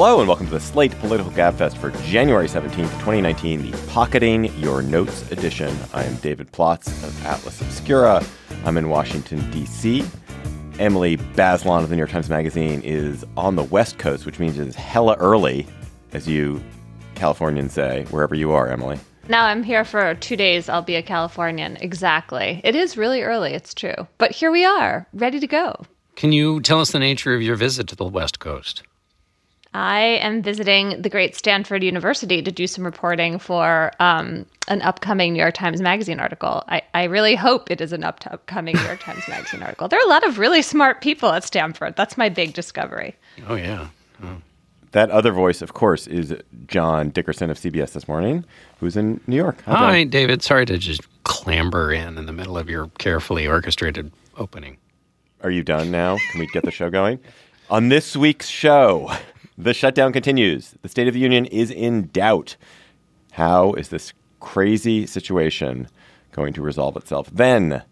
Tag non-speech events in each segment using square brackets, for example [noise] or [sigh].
Hello and welcome to the Slate Political Gabfest for January 17th, 2019, the Pocketing Your Notes edition. I am David Plotz of Atlas Obscura. I'm in Washington, D.C. Emily Bazelon of the New York Times Magazine is on the West Coast, which means it's hella early, as you Californians say, wherever you are, Emily. Now I'm here for two days. I'll be a Californian. Exactly. It is really early. It's true. But here we are, ready to go. Can you tell us the nature of your visit to the West Coast? I am visiting the great Stanford University to do some reporting for um, an upcoming New York Times Magazine article. I, I really hope it is an up- upcoming New York Times Magazine article. There are a lot of really smart people at Stanford. That's my big discovery. Oh, yeah. Oh. That other voice, of course, is John Dickerson of CBS This Morning, who's in New York. Hi, Hi David. Sorry to just clamber in in the middle of your carefully orchestrated opening. Are you done now? Can we get the show going? On this week's show, the shutdown continues. The State of the Union is in doubt. How is this crazy situation going to resolve itself? Then,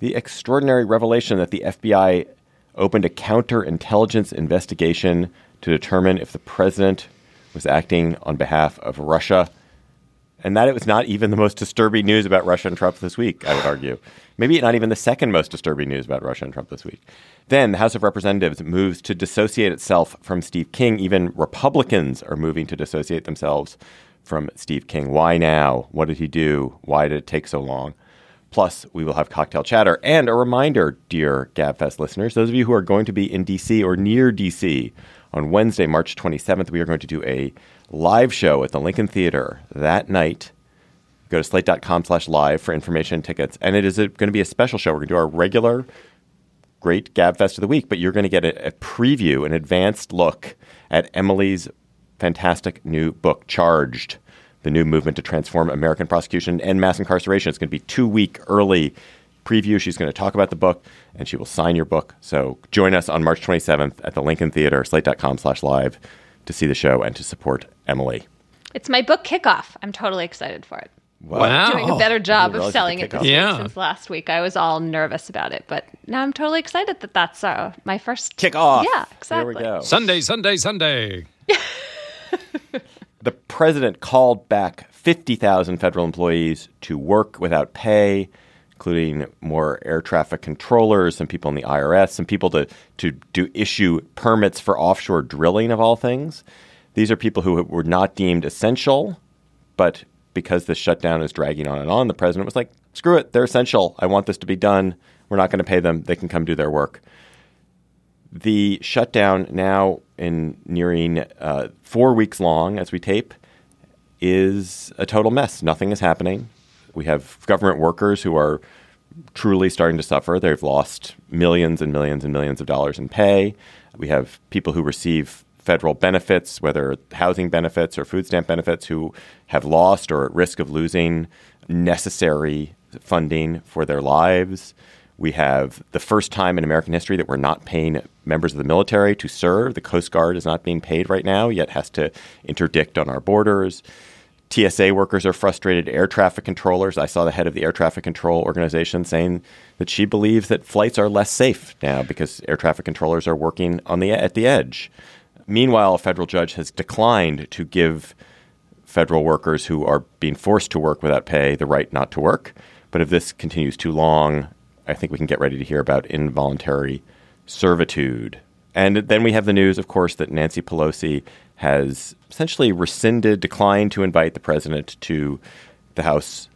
the extraordinary revelation that the FBI opened a counterintelligence investigation to determine if the president was acting on behalf of Russia. And that it was not even the most disturbing news about Russia and Trump this week, I would argue. Maybe not even the second most disturbing news about Russia and Trump this week. Then the House of Representatives moves to dissociate itself from Steve King. Even Republicans are moving to dissociate themselves from Steve King. Why now? What did he do? Why did it take so long? Plus, we will have cocktail chatter. And a reminder, dear GabFest listeners, those of you who are going to be in DC or near DC on Wednesday, March 27th, we are going to do a live show at the Lincoln Theater that night. Go to slate.com slash live for information and tickets. And it is going to be a special show. We're going to do our regular great GabFest of the week, but you're going to get a, a preview, an advanced look at Emily's fantastic new book, Charged, the new movement to transform American prosecution and mass incarceration. It's going to be two week early preview. She's going to talk about the book and she will sign your book. So join us on March 27th at the Lincoln Theater, slate.com slash live to see the show and to support Emily. It's my book kickoff. I'm totally excited for it. Wow. Doing a better job of selling it this yeah. week since last week. I was all nervous about it, but now I'm totally excited that that's uh, my first kickoff. Yeah, exactly. Here we go. Sunday, Sunday, Sunday. [laughs] the president called back 50,000 federal employees to work without pay including more air traffic controllers, some people in the IRS, some people to, to, to issue permits for offshore drilling, of all things. These are people who were not deemed essential, but because the shutdown is dragging on and on, the president was like, screw it, they're essential. I want this to be done. We're not going to pay them. They can come do their work. The shutdown now in nearing uh, four weeks long as we tape is a total mess. Nothing is happening. We have government workers who are truly starting to suffer. They've lost millions and millions and millions of dollars in pay. We have people who receive federal benefits, whether housing benefits or food stamp benefits, who have lost or at risk of losing necessary funding for their lives. We have the first time in American history that we're not paying members of the military to serve. The Coast Guard is not being paid right now, yet has to interdict on our borders. TSA workers are frustrated. Air traffic controllers. I saw the head of the air traffic control organization saying that she believes that flights are less safe now because air traffic controllers are working on the at the edge. Meanwhile, a federal judge has declined to give federal workers who are being forced to work without pay the right not to work. But if this continues too long, I think we can get ready to hear about involuntary servitude. And then we have the news, of course, that Nancy Pelosi has essentially rescinded, declined to invite the president to the House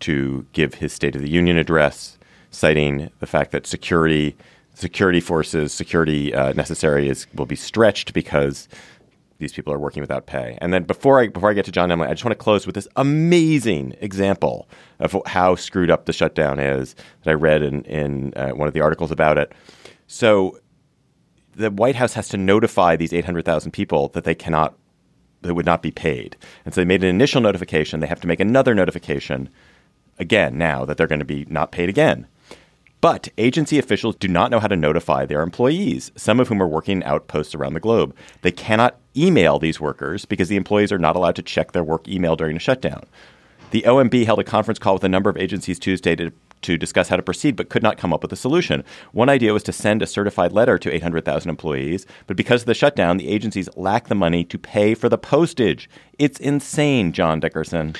to give his State of the Union address, citing the fact that security, security forces, security uh, necessary is will be stretched because these people are working without pay. And then before I before I get to John Emily, I just want to close with this amazing example of how screwed up the shutdown is that I read in in uh, one of the articles about it. So the White House has to notify these 800,000 people that they cannot that would not be paid. And so they made an initial notification, they have to make another notification again now that they're going to be not paid again. But agency officials do not know how to notify their employees, some of whom are working outposts around the globe. They cannot email these workers because the employees are not allowed to check their work email during a shutdown. The OMB held a conference call with a number of agencies Tuesday to, to discuss how to proceed, but could not come up with a solution. One idea was to send a certified letter to 800,000 employees, but because of the shutdown, the agencies lack the money to pay for the postage. It's insane, John Dickerson.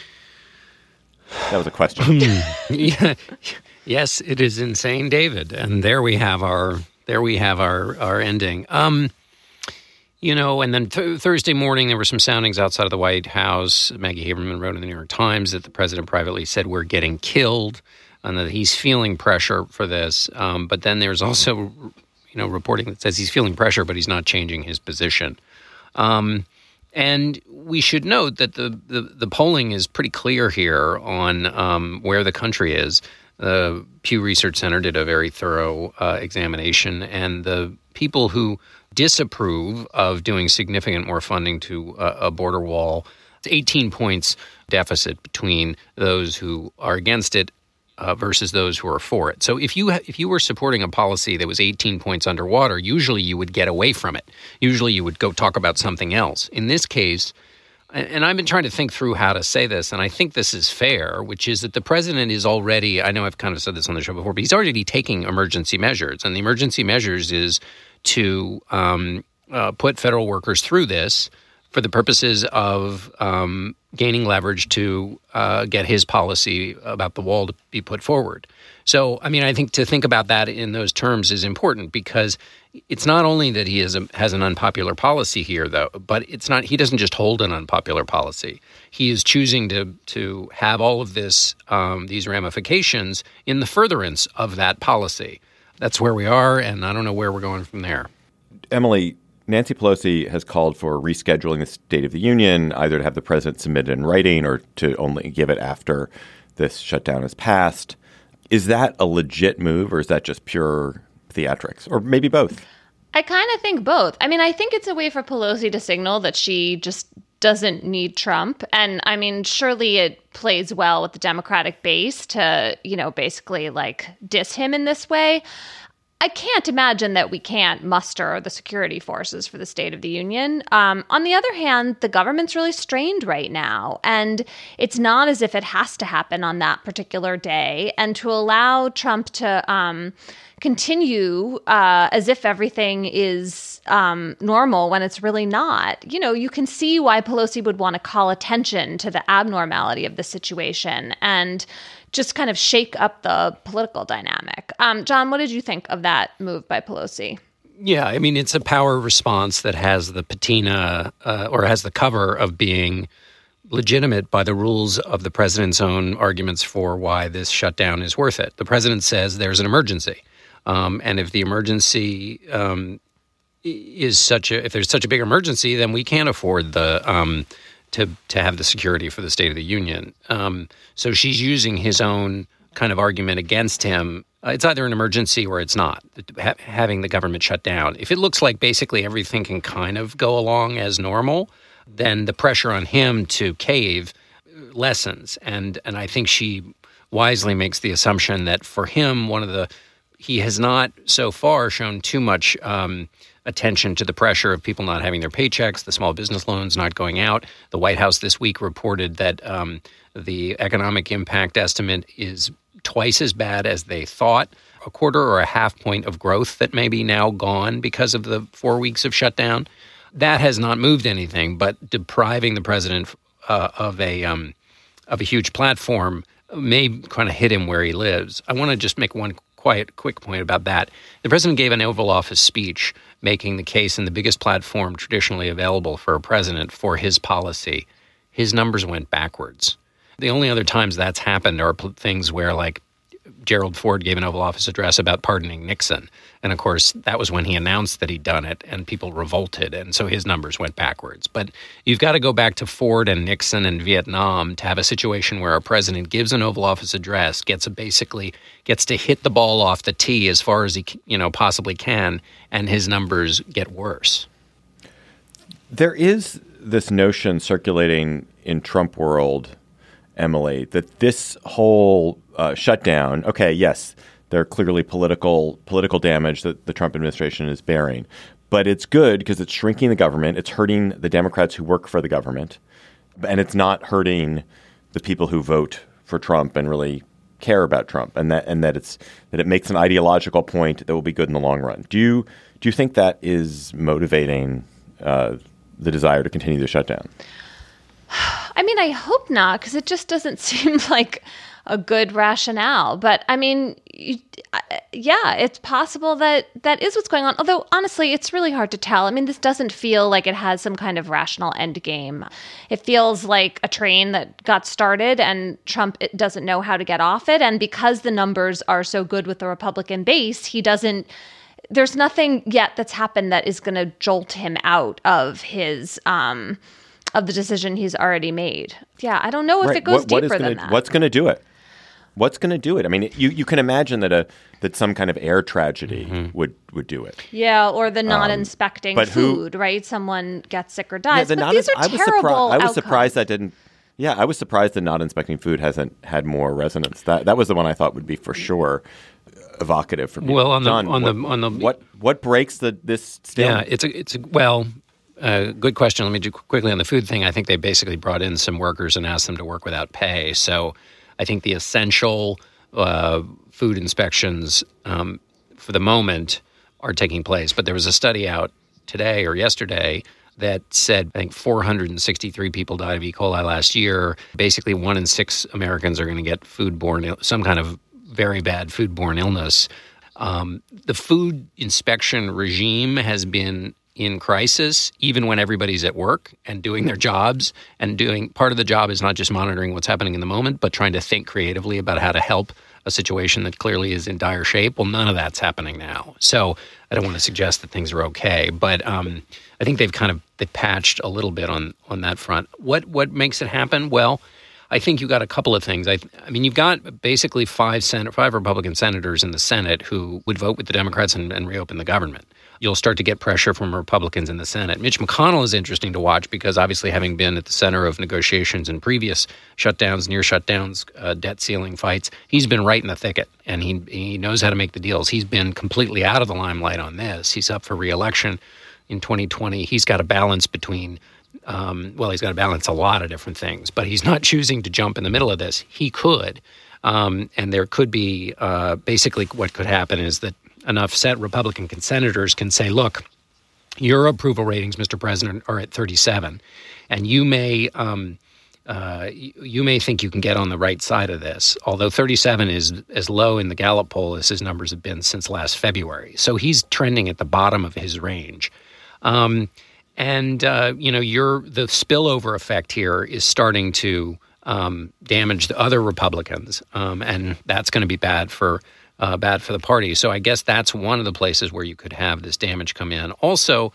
That was a question. [laughs] [laughs] yeah. Yes, it is insane, David. And there we have our there we have our our ending. Um, you know, and then th- Thursday morning there were some soundings outside of the White House. Maggie Haberman wrote in the New York Times that the president privately said we're getting killed, and that he's feeling pressure for this. Um, but then there's also, you know, reporting that says he's feeling pressure, but he's not changing his position. Um, and we should note that the, the, the polling is pretty clear here on um, where the country is. The Pew Research Center did a very thorough uh, examination, and the people who disapprove of doing significant more funding to uh, a border wall, it's 18 points deficit between those who are against it uh, versus those who are for it. So if you if you were supporting a policy that was 18 points underwater, usually you would get away from it. Usually you would go talk about something else. In this case, and I've been trying to think through how to say this, and I think this is fair, which is that the president is already, I know I've kind of said this on the show before, but he's already taking emergency measures. And the emergency measures is to um, uh, put federal workers through this for the purposes of um, gaining leverage to uh, get his policy about the wall to be put forward. So, I mean, I think to think about that in those terms is important because it's not only that he a, has an unpopular policy here, though, but it's not. He doesn't just hold an unpopular policy. He is choosing to to have all of this um, these ramifications in the furtherance of that policy. That's where we are, and I don't know where we're going from there. Emily, Nancy Pelosi has called for rescheduling the State of the Union, either to have the president submit it in writing or to only give it after this shutdown is passed. Is that a legit move, or is that just pure theatrics, or maybe both? I kind of think both. I mean, I think it's a way for Pelosi to signal that she just doesn't need Trump. And I mean, surely it plays well with the Democratic base to, you know, basically like diss him in this way. I can't imagine that we can't muster the security forces for the State of the Union. Um, on the other hand, the government's really strained right now, and it's not as if it has to happen on that particular day. And to allow Trump to um, continue uh, as if everything is um, normal when it's really not, you know, you can see why Pelosi would want to call attention to the abnormality of the situation. And just kind of shake up the political dynamic. Um, John, what did you think of that move by Pelosi? Yeah, I mean, it's a power response that has the patina uh, or has the cover of being legitimate by the rules of the president's own arguments for why this shutdown is worth it. The president says there's an emergency. Um, and if the emergency um, is such a, if there's such a big emergency, then we can't afford the, um, to to have the security for the State of the Union. Um, so she's using his own kind of argument against him. Uh, it's either an emergency or it's not. Ha- having the government shut down. If it looks like basically everything can kind of go along as normal, then the pressure on him to cave lessens. And and I think she wisely makes the assumption that for him, one of the he has not so far shown too much. Um, attention to the pressure of people not having their paychecks, the small business loans not going out. The White House this week reported that um, the economic impact estimate is twice as bad as they thought. A quarter or a half point of growth that may be now gone because of the four weeks of shutdown. That has not moved anything, but depriving the president uh, of a um, of a huge platform may kind of hit him where he lives. I want to just make one quiet, quick point about that. The president gave an Oval Office speech making the case in the biggest platform traditionally available for a president for his policy. His numbers went backwards. The only other times that's happened are things where, like, Gerald Ford gave an Oval Office address about pardoning Nixon. And of course, that was when he announced that he'd done it, and people revolted. And so his numbers went backwards. But you've got to go back to Ford and Nixon and Vietnam to have a situation where a president gives an Oval Office address, gets a basically gets to hit the ball off the tee as far as he you know possibly can, and his numbers get worse. There is this notion circulating in Trump world, Emily, that this whole uh, shutdown. Okay, yes, there are clearly political political damage that the Trump administration is bearing, but it's good because it's shrinking the government. It's hurting the Democrats who work for the government, and it's not hurting the people who vote for Trump and really care about Trump, and that and that it's that it makes an ideological point that will be good in the long run. Do you do you think that is motivating uh, the desire to continue the shutdown? [sighs] I mean, I hope not, because it just doesn't [laughs] seem like a good rationale. But I mean, you, yeah, it's possible that that is what's going on. Although honestly, it's really hard to tell. I mean, this doesn't feel like it has some kind of rational end game. It feels like a train that got started and Trump doesn't know how to get off it. And because the numbers are so good with the Republican base, he doesn't there's nothing yet that's happened that is going to jolt him out of his um of the decision he's already made. Yeah, I don't know if Right. it goes What- what deeper gonna, than that. What's going to do it? What's going to do it? I mean, you, you can imagine that a that some kind of air tragedy Mm-hmm. would would do it. yeah, or the non-inspecting Um, but who- food, right? Someone gets sick or dies. the but not- these are I was terrible surprised. I was outcomes. surprised that didn't. Yeah, I was surprised that not inspecting food hasn't had more resonance. That that was the one I thought would be for sure evocative for people. Well, on the- Don, on what, the- on the- what what breaks the this Yeah, it's a it's a well, uh, good question. Let me do quickly on the food thing. I think they basically brought in some workers and asked them to work without pay. So I think the essential uh, food inspections um, for the moment are taking place. But there was a study out today or yesterday that said I think 463 people died of E. coli last year. Basically, one in six Americans are going to get foodborne some kind of very bad foodborne illness. Um, the food inspection regime has been in crisis, even when everybody's at work and doing their jobs. And doing part of the job is not just monitoring what's happening in the moment, but trying to think creatively about how to help a situation that clearly is in dire shape. Well, none of that's happening now. So I don't want to suggest that things are okay, but um, I think they've kind of they patched a little bit on on that front. What what makes it happen? Well. I think you got a couple of things. I, I mean, you've got basically five sen- five Republican senators in the Senate who would vote with the Democrats and, and reopen the government. You'll start to get pressure from Republicans in the Senate. Mitch McConnell is interesting to watch because obviously, having been at the center of negotiations in previous shutdowns, near shutdowns, uh, debt ceiling fights, he's been right in the thicket and he he knows how to make the deals. He's been completely out of the limelight on this. He's up for reelection in 2020. He's got a balance between um, well, he's got to balance a lot of different things, but he's not choosing to jump in the middle of this. He could. Um, and there could be uh, basically what could happen is that enough set Republican senators can say, look, your approval ratings, Mr. President, are at 37, and you may. Um, uh, you, may think you can get on the right side of this, although 37 is as low in the Gallup poll as his numbers have been since last February. So he's trending at the bottom of his range. Um, and uh, you know, your the spillover effect here is starting to um, damage the other Republicans, um, and that's going to be bad for uh, bad for the party. So I guess that's one of the places where you could have this damage come in. Also,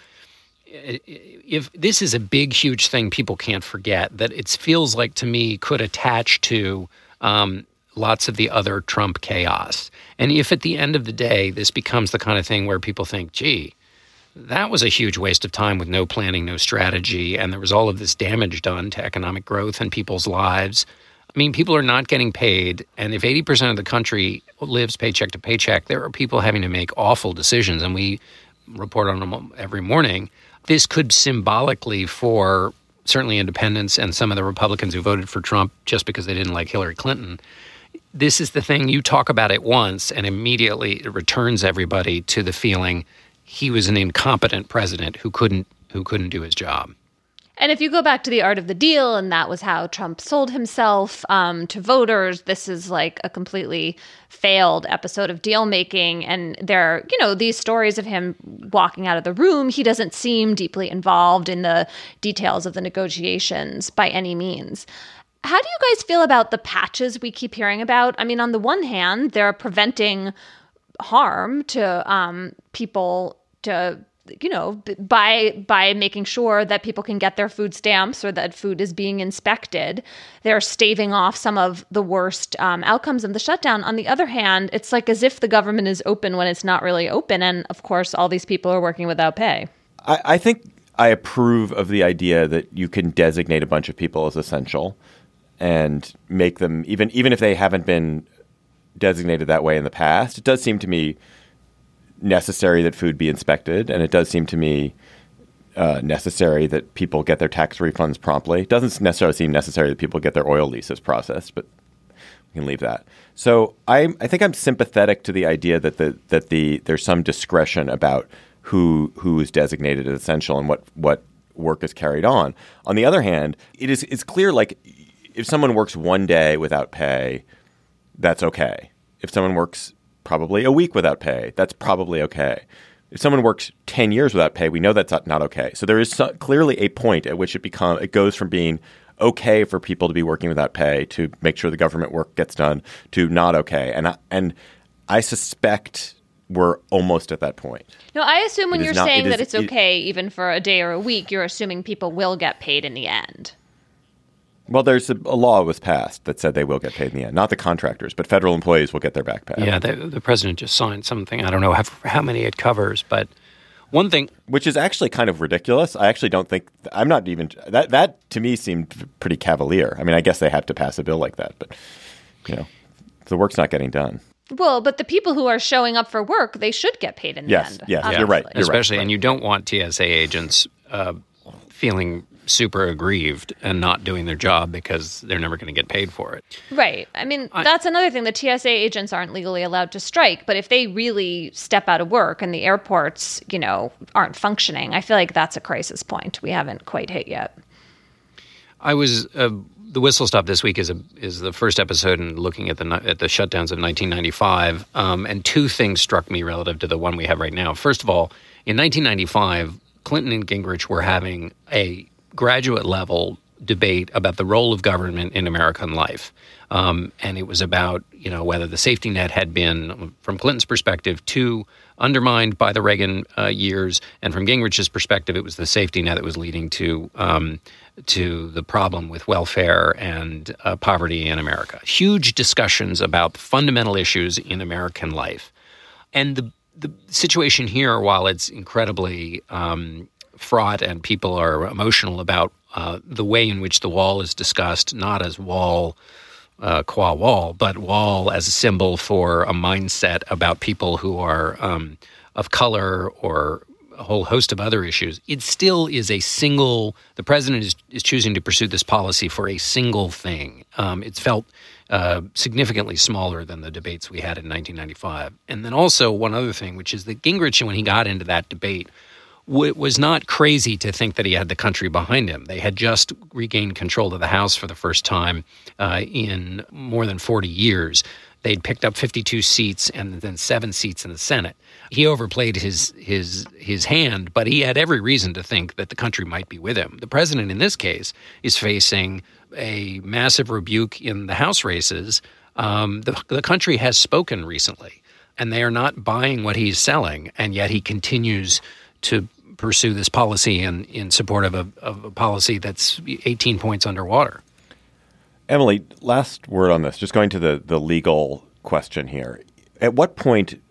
if this is a big, huge thing, people can't forget that it feels like to me could attach to um, lots of the other Trump chaos. And if at the end of the day this becomes the kind of thing where people think, gee, that was a huge waste of time with no planning, no strategy, and there was all of this damage done to economic growth and people's lives. I mean, people are not getting paid, and if 80% of the country lives paycheck to paycheck, there are people having to make awful decisions, and we report on them every morning. This could symbolically for certainly independents and some of the Republicans who voted for Trump just because they didn't like Hillary Clinton. This is the thing you talk about it once, and immediately it returns everybody to the feeling he was an incompetent president who couldn't who couldn't do his job. And if you go back to the art of the deal, and that was how Trump sold himself um, to voters, this is like a completely failed episode of deal making. And there you know, these stories of him walking out of the room. He doesn't seem deeply involved in the details of the negotiations by any means. How do you guys feel about the patches we keep hearing about? I mean, on the one hand, they're preventing harm to um, people to you know by by making sure that people can get their food stamps or that food is being inspected they're staving off some of the worst um, outcomes of the shutdown. On the other hand it's like as if the government is open when it's not really open and of course all these people are working without pay. I, I think i approve of the idea that you can designate a bunch of people as essential and make them even even if they haven't been designated that way in the past. It does seem to me necessary that food be inspected, and it does seem to me uh, necessary that people get their tax refunds promptly. It doesn't necessarily seem necessary that people get their oil leases processed, but we can leave that. So I, I think I'm sympathetic to the idea that the that the there's some discretion about who who is designated as essential and what what work is carried on. On the other hand, it is it's clear like if someone works one day without pay, that's okay. If someone works probably a week without pay. That's probably okay. If someone works 10 years without pay, we know that's not okay. So there is so, clearly a point at which it become it goes from being okay for people to be working without pay to make sure the government work gets done to not okay. And I, and I suspect we're almost at that point. No, I assume when It you're not- saying it that is- it's it- okay even for a day or a week, you're assuming people will get paid in the end. Well, there's a, a law was passed that said they will get paid in the end. Not the contractors, but federal employees will get their back pay. Yeah, the, the president just signed something. I don't know how, how many it covers, but one thing which is actually kind of ridiculous. I actually don't think I'm not even that. That to me seemed pretty cavalier. I mean, I guess they have to pass a bill like that, but you know, the work's not getting done. Well, but the people who are showing up for work, they should get paid in the Yes, end. yes, obviously. you're right. You're especially, and you don't want TSA agents uh, feeling super aggrieved and not doing their job because they're never going to get paid for it. Right. I mean, that's another thing. The TSA agents aren't legally allowed to strike, but if they really step out of work and the airports, you know, aren't functioning, I feel like that's a crisis point we haven't quite hit yet. I was uh, the whistle stop this week is a is the first episode in looking at the at the shutdowns of 1995, um, and two things struck me relative to the one we have right now. First of all, in 1995, Clinton and Gingrich were having a graduate level debate about the role of government in American life. Um, and it was about you know whether the safety net had been, from Clinton's perspective, too undermined by the Reagan uh, years, and from Gingrich's perspective, it was the safety net that was leading to um, to the problem with welfare and uh, poverty in America. Huge discussions about fundamental issues in American life, and the the situation here, while it's incredibly um, fraught and people are emotional about uh, the way in which the wall is discussed, not as wall uh, qua wall, but wall as a symbol for a mindset about people who are um, of color or a whole host of other issues. It still is a single. The president is, is choosing to pursue this policy for a single thing. Um, it's felt uh, significantly smaller than the debates we had in 1995. And then also one other thing, which is that Gingrich, when he got into that debate, w- was not crazy to think that he had the country behind him. They had just regained control of the House for the first time uh, in more than 40 years. They'd picked up 52 seats and then seven seats in the Senate. He overplayed his his his hand, but he had every reason to think that the country might be with him. The president, in this case, is facing a massive rebuke in the House races. Um, the, the country has spoken recently, and they are not buying what he's selling, and yet he continues to pursue this policy in, in support of a, of a policy that's 18 points underwater. Emily, last word on this. Just going to the the legal question here. At what point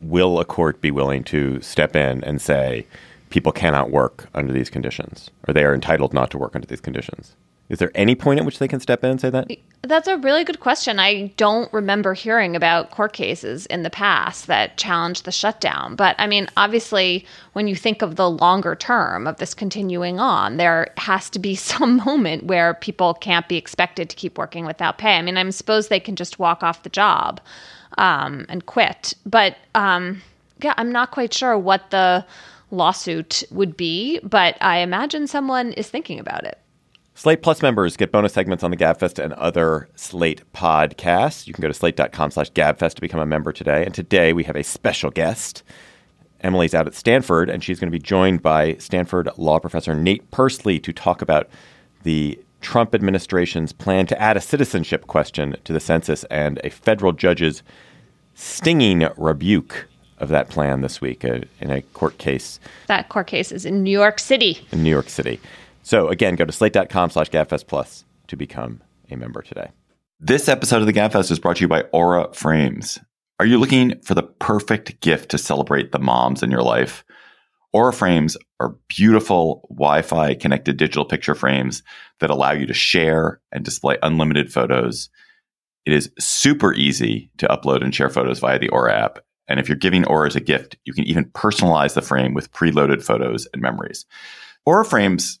will a court be willing to step in and say people cannot work under these conditions, or they are entitled not to work under these conditions? Is there any point at which they can step in and say that? That's a really good question. I don't remember hearing about court cases in the past that challenged the shutdown. But I mean, obviously, when you think of the longer term of this continuing on, there has to be [laughs] some moment where people can't be expected to keep working without pay. I mean, I suppose they can just walk off the job um, and quit. But um, yeah, I'm not quite sure what the lawsuit would be, but I imagine someone is thinking about it. Slate Plus members get bonus segments on the GabFest and other Slate podcasts. You can go to slate.com slash GabFest to become a member today. And today we have a special guest. Emily's out at Stanford, and she's going to be joined by Stanford law professor Nate Persily to talk about the Trump administration's plan to add a citizenship question to the census and a federal judge's stinging rebuke of that plan this week uh, in a court case. That court case is in New York City. In New York City. So again, go to slate.com slash gabfest plus to become a member today. This episode of the Gabfest is brought to you by Aura Frames. Are you looking for the perfect gift to celebrate the moms in your life? Aura frames are beautiful Wi Fi connected digital picture frames that allow you to share and display unlimited photos. It is super easy to upload and share photos via the Aura app. And if you're giving Aura as a gift, you can even personalize the frame with preloaded photos and memories. Aura frames,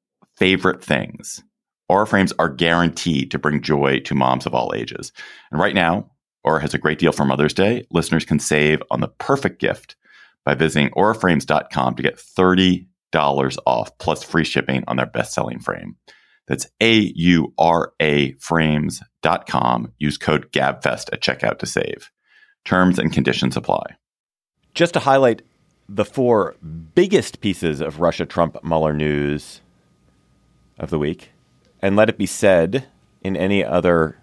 favorite things. Aura frames are guaranteed to bring joy to moms of all ages. And right now, Aura has a great deal for Mother's Day. Listeners can save on the perfect gift by visiting auraframes.com to get $30 off plus free shipping on their best-selling frame. That's A-U-R-A frames.com. Use code GABFEST at checkout to save. Terms and conditions apply. Just to highlight the four biggest pieces of Russia Trump Mueller news of the week, and let it be said in any other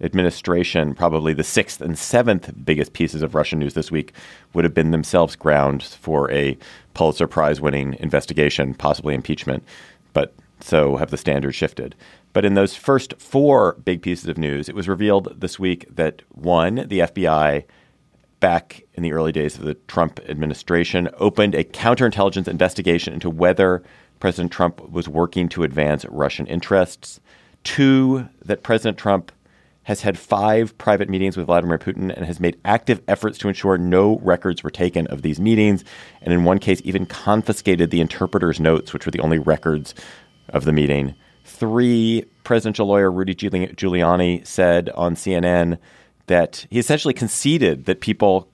administration, probably the sixth and seventh biggest pieces of Russian news this week would have been themselves grounds for a Pulitzer Prize winning investigation, possibly impeachment. But so have the standards shifted. But in those first four big pieces of news, it was revealed this week that one, the FBI, back in the early days of the Trump administration, opened a counterintelligence investigation into whether President Trump was working to advance Russian interests. Two, that President Trump has had five private meetings with Vladimir Putin and has made active efforts to ensure no records were taken of these meetings, and in one case, even confiscated the interpreter's notes, which were the only records of the meeting. Three, presidential lawyer Rudy Giuliani said on CNN that he essentially conceded that people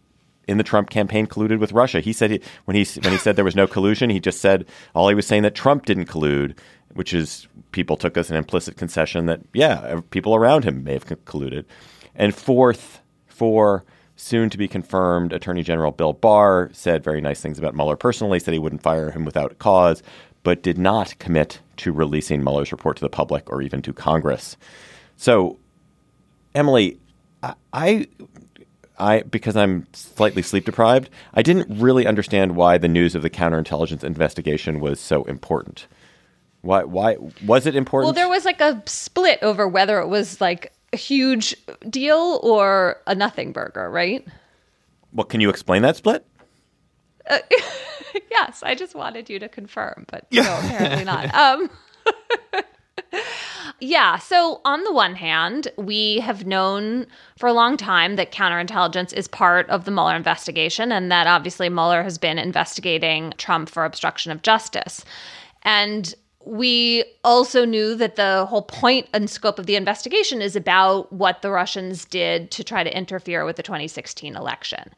in the Trump campaign colluded with Russia. He said he, when he when he said there was no collusion, he just said all he was saying that Trump didn't collude, which is people took as an implicit concession that yeah, people around him may have colluded. And fourth, for soon to be confirmed Attorney General Bill Barr said very nice things about Mueller personally, said he wouldn't fire him without cause, but did not commit to releasing Mueller's report to the public or even to Congress. So, Emily, I, I I because I'm slightly sleep deprived, I didn't really understand why the news of the counterintelligence investigation was so important. Why why was it important? Well, there was like a split over whether it was like a huge deal or a nothing burger, right? Well, can you explain that split? Uh, [laughs] yes, I just wanted you to confirm, but no, apparently not. Um, [laughs] yeah. So, on the one hand, we have known for a long time that counterintelligence is part of the Mueller investigation, and that obviously Mueller has been investigating Trump for obstruction of justice. And we also knew that the whole point and scope of the investigation is about what the Russians did to try to interfere with the 2016 election.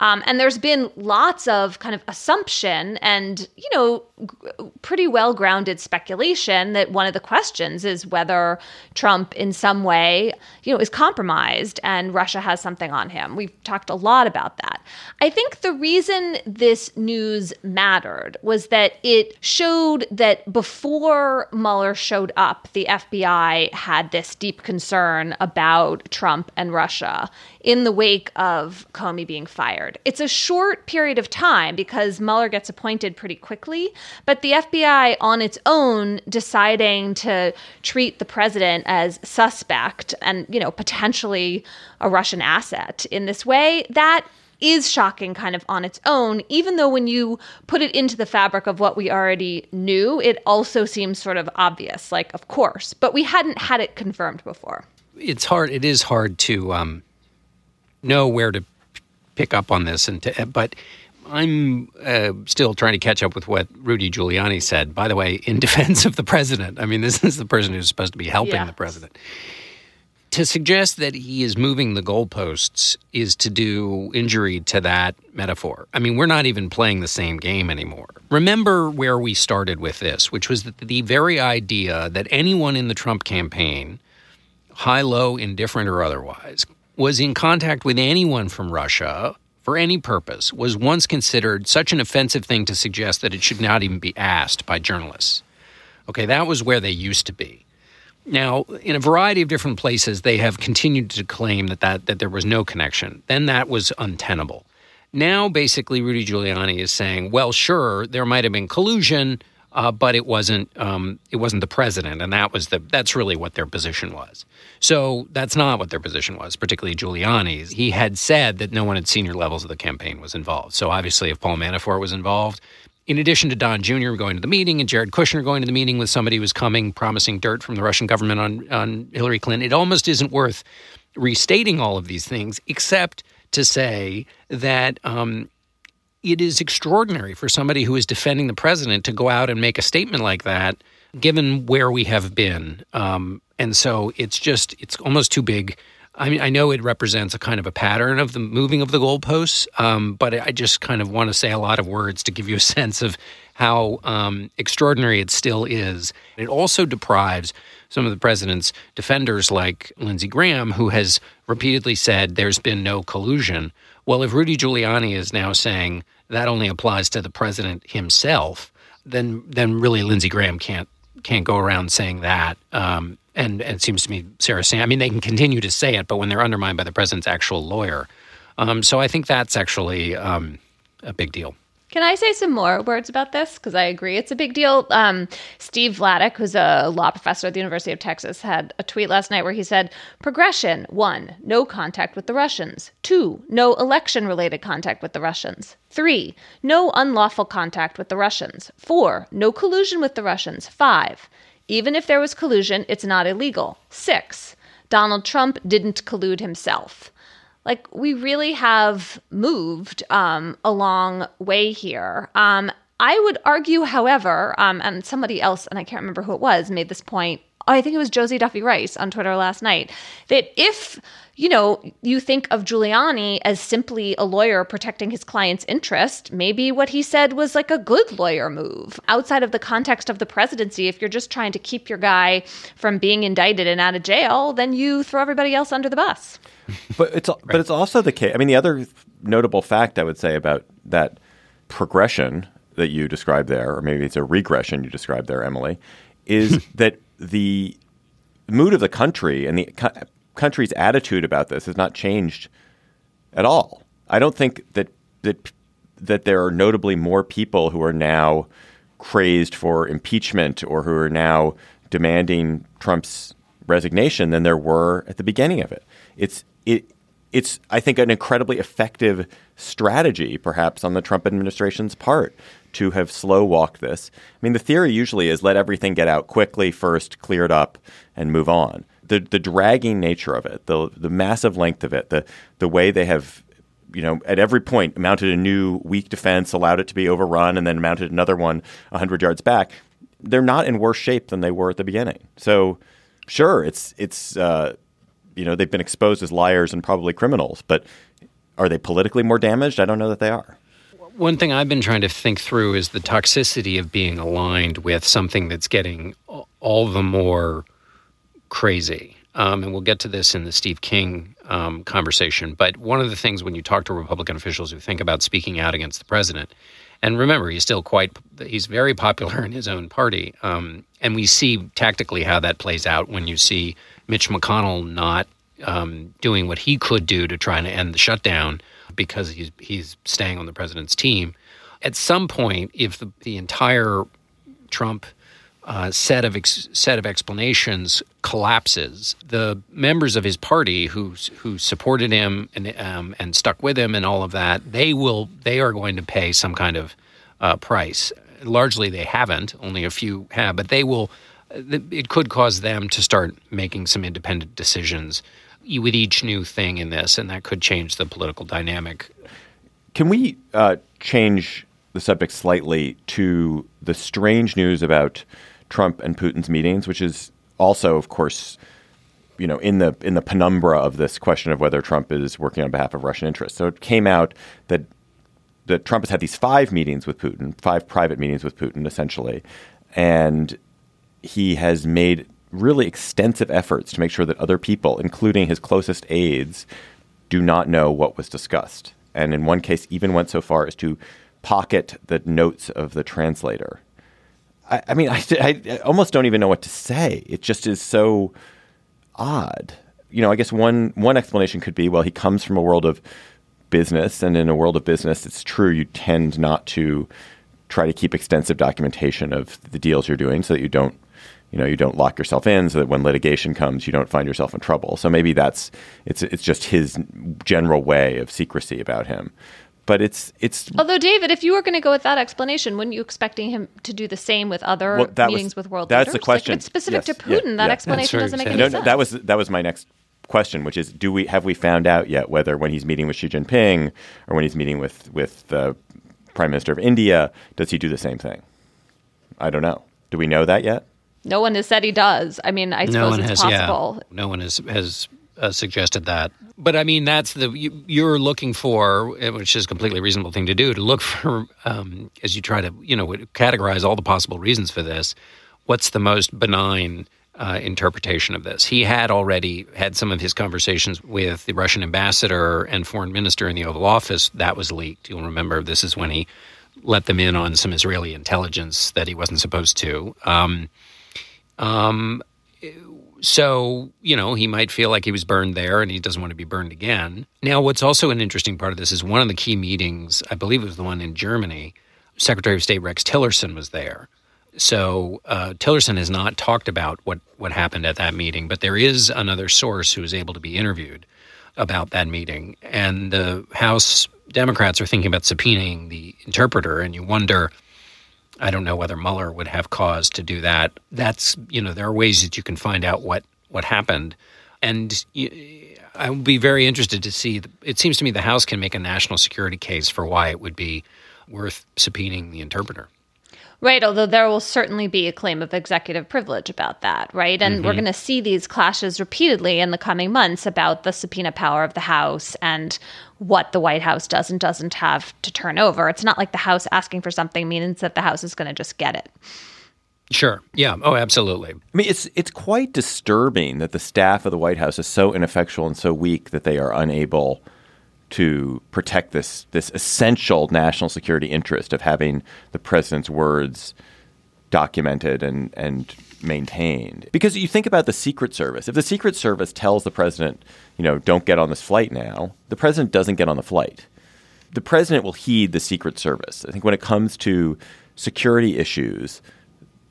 Um, and there's been lots of kind of assumption and, you know, g- pretty well grounded speculation that one of the questions is whether Trump in some way, you know, is compromised and Russia has something on him. We've talked a lot about that. I think the reason this news mattered was that it showed that before Mueller showed up, the FBI had this deep concern about Trump and Russia in the wake of Comey being fired. It's a short period of time because Mueller gets appointed pretty quickly, but the FBI on its own deciding to treat the president as suspect and, you know, potentially a Russian asset in this way, that is shocking kind of on its own, even though when you put it into the fabric of what we already knew, it also seems sort of obvious, like, of course, but we hadn't had it confirmed before. It's hard, it is hard to um, know where to pick up on this and to, but I'm uh, still trying to catch up with what Rudy Giuliani said. By the way, in [laughs] defense of the president, I mean, this is the person who's supposed to be helping Yeah. the president. To suggest that he is moving the goalposts is to do injury to that metaphor. I mean, we're not even playing the same game anymore. Remember where we started with this, which was that the very idea that anyone in the Trump campaign, high, low, indifferent, or otherwise, was in contact with anyone from Russia for any purpose was once considered such an offensive thing to suggest that it should not even be asked by journalists. Okay, that was where they used to be. Now, in a variety of different places, they have continued to claim that, that, that there was no connection. Then that was untenable. Now, basically, Rudy Giuliani is saying, well, sure, there might have been collusion, uh, but it wasn't um, it wasn't the president, and that was the that's really what their position was. So that's not what their position was, particularly Giuliani's. He had said that no one at senior levels of the campaign was involved. So obviously, if Paul Manafort was involved, in addition to Don Jr. going to the meeting and Jared Kushner going to the meeting with somebody who was coming promising dirt from the Russian government on, on Hillary Clinton, it almost isn't worth restating all of these things, except to say that um, it is extraordinary for somebody who is defending the president to go out and make a statement like that, given where we have been. Um, and so it's just, it's almost too big. I mean, I know it represents a kind of a pattern of the moving of the goalposts, um, but I just kind of want to say a lot of words to give you a [laughs] sense of how um, extraordinary it still is. It also deprives some of the president's defenders, like Lindsey Graham, who has repeatedly said there's been no collusion. Well, if Rudy Giuliani is now saying that only applies to the president himself, then then really Lindsey Graham can't can't go around saying that. Um, and, and it seems to me Sarah Sanders. I mean, they can continue to say it, but when they're undermined by the president's actual lawyer, um, so I think that's actually um, a big deal. Can I say some more words about this? Because I agree it's a big deal. Um, Steve Vladeck, who's a law professor at the University of Texas, had a tweet last night where he said Progression one, no contact with the Russians. Two, no election related contact with the Russians. Three, no unlawful contact with the Russians. Four, no collusion with the Russians. Five, even if there was collusion, it's not illegal. Six, Donald Trump didn't collude himself like we really have moved um, a long way here. Um, I would argue, however, um, and somebody else, and I can't remember who it was, made this point. I think it was Josie Duffy Rice on Twitter last night. That if you know you think of Giuliani as simply a lawyer protecting his client's interest, maybe what he said was like a good lawyer move outside of the context of the presidency. If you're just trying to keep your guy from being indicted and out of jail, then you throw everybody else under the bus. But it's but it's also the case. I mean, the other notable fact I would say about that progression that you described there, or maybe it's a regression you described there, Emily, is [laughs] that the mood of the country and the co- country's attitude about this has not changed at all. I don't think that that that there are notably more people who are now crazed for impeachment or who are now demanding Trump's resignation than there were at the beginning of it. It's it it's I think an incredibly effective strategy perhaps on the Trump administration's part to have slow walked this. I mean the theory usually is let everything get out quickly first, clear it up and move on. The the dragging nature of it, the the massive length of it, the the way they have you know, at every point mounted a new weak defense, allowed it to be overrun, and then mounted another one 100 yards back. They're not in worse shape than they were at the beginning. So, sure, it's it's uh, you know they've been exposed as liars and probably criminals, but are they politically more damaged? I don't know that they are. One thing I've been trying to think through is the toxicity of being aligned with something that's getting all the more crazy. Um, and we'll get to this in the Steve King um, conversation. But one of the things when you talk to Republican officials who think about speaking out against the president, and remember, he's still quite, he's very popular in his own party. Um, and we see tactically how that plays out when you see Mitch McConnell not um, doing what he could do to try to end the shutdown because he's, he's staying on the president's team. At some point, if the, the entire Trump uh, set of ex- set of explanations collapses. The members of his party who who supported him and um, and stuck with him and all of that, they will they are going to pay some kind of uh, price. Largely, they haven't. Only a few have, but they will. It could cause them to start making some independent decisions with each new thing in this, and that could change the political dynamic. Can we uh, change the subject slightly to the strange news about Trump and Putin's meetings, which is also, of course, you know, in the in the penumbra of this question of whether Trump is working on behalf of Russian interests. So it came out that that Trump has had these five meetings with Putin, five private meetings with Putin, essentially, and he has made really extensive efforts to make sure that other people, including his closest aides, do not know what was discussed. And in one case, even went so far as to pocket the notes of the translator. I, I mean, [laughs] I, I almost don't even know what to say. It just is so odd. You know, I guess one one explanation could be well, he comes from a world of business, and in a world of business, it's true you tend not to try to keep extensive documentation of the deals you're doing, so that you don't, you know, you don't lock yourself in, so that when litigation comes, you don't find yourself in trouble. So maybe that's it's it's just his general way of secrecy about him. But it's it's. Although David, if you were going to go with that explanation, wouldn't you expecting him to do the same with other Well, that was- meetings with world that's leaders? the question. Like, if it's specific Yes, to yeah, Putin. that yeah. explanation That's doesn't make any No, sense. no, that was that was my next question, which is: Do we have we found out yet whether when he's meeting with Xi Jinping or when he's meeting with with the Prime Minister of India, does he do the same thing? I don't know. Do we know that yet? No one has said he does. I mean, I suppose no one it's has possible. yeah no one has has uh, suggested that. But i mean that's the you, you're looking for uh, which is a completely reasonable thing to do to look [laughs] for um, as you try to you know categorize all the possible reasons for this what's the most benign uh, interpretation of this? He had already had some of his conversations with the russian ambassador and foreign minister in the oval office. That was leaked. You'll remember this is when he let them in on some israeli intelligence that he wasn't supposed to. Um, um, so, you know, he might feel like he was burned there and he doesn't want to be burned again. Now, what's also an interesting part of this is one of the key meetings, I believe it was the one in Germany, Secretary of State Rex Tillerson was there. So uh, Tillerson has not talked about what, what happened at that meeting, but there is another source who is able to be interviewed about that meeting. And the House Democrats are thinking about subpoenaing the interpreter, and you wonder I don't know whether Mueller would have cause to do that. That's you know there are ways that you can find out what what happened, and I would be very interested to see. It seems to me the House can make a national security case for why it would be worth subpoenaing the interpreter. Right, although there will certainly be a claim of executive privilege about that, right? And Mm-hmm. we're going to see these clashes repeatedly in the coming months about the subpoena power of the House and what the White House does and doesn't have to turn over. It's not like the House asking for something means that the House is going to just get it. Sure. Yeah. Oh, absolutely. I mean, it's it's quite disturbing that the staff of the White House is so ineffectual and so weak that they are unable to protect this this essential national security interest of having the president's words documented and and maintained. Because you think about the Secret Service. If the Secret Service tells the president, you know, don't get on this flight now, the president doesn't get on the flight. The president will heed the Secret Service. I think when it comes to security issues,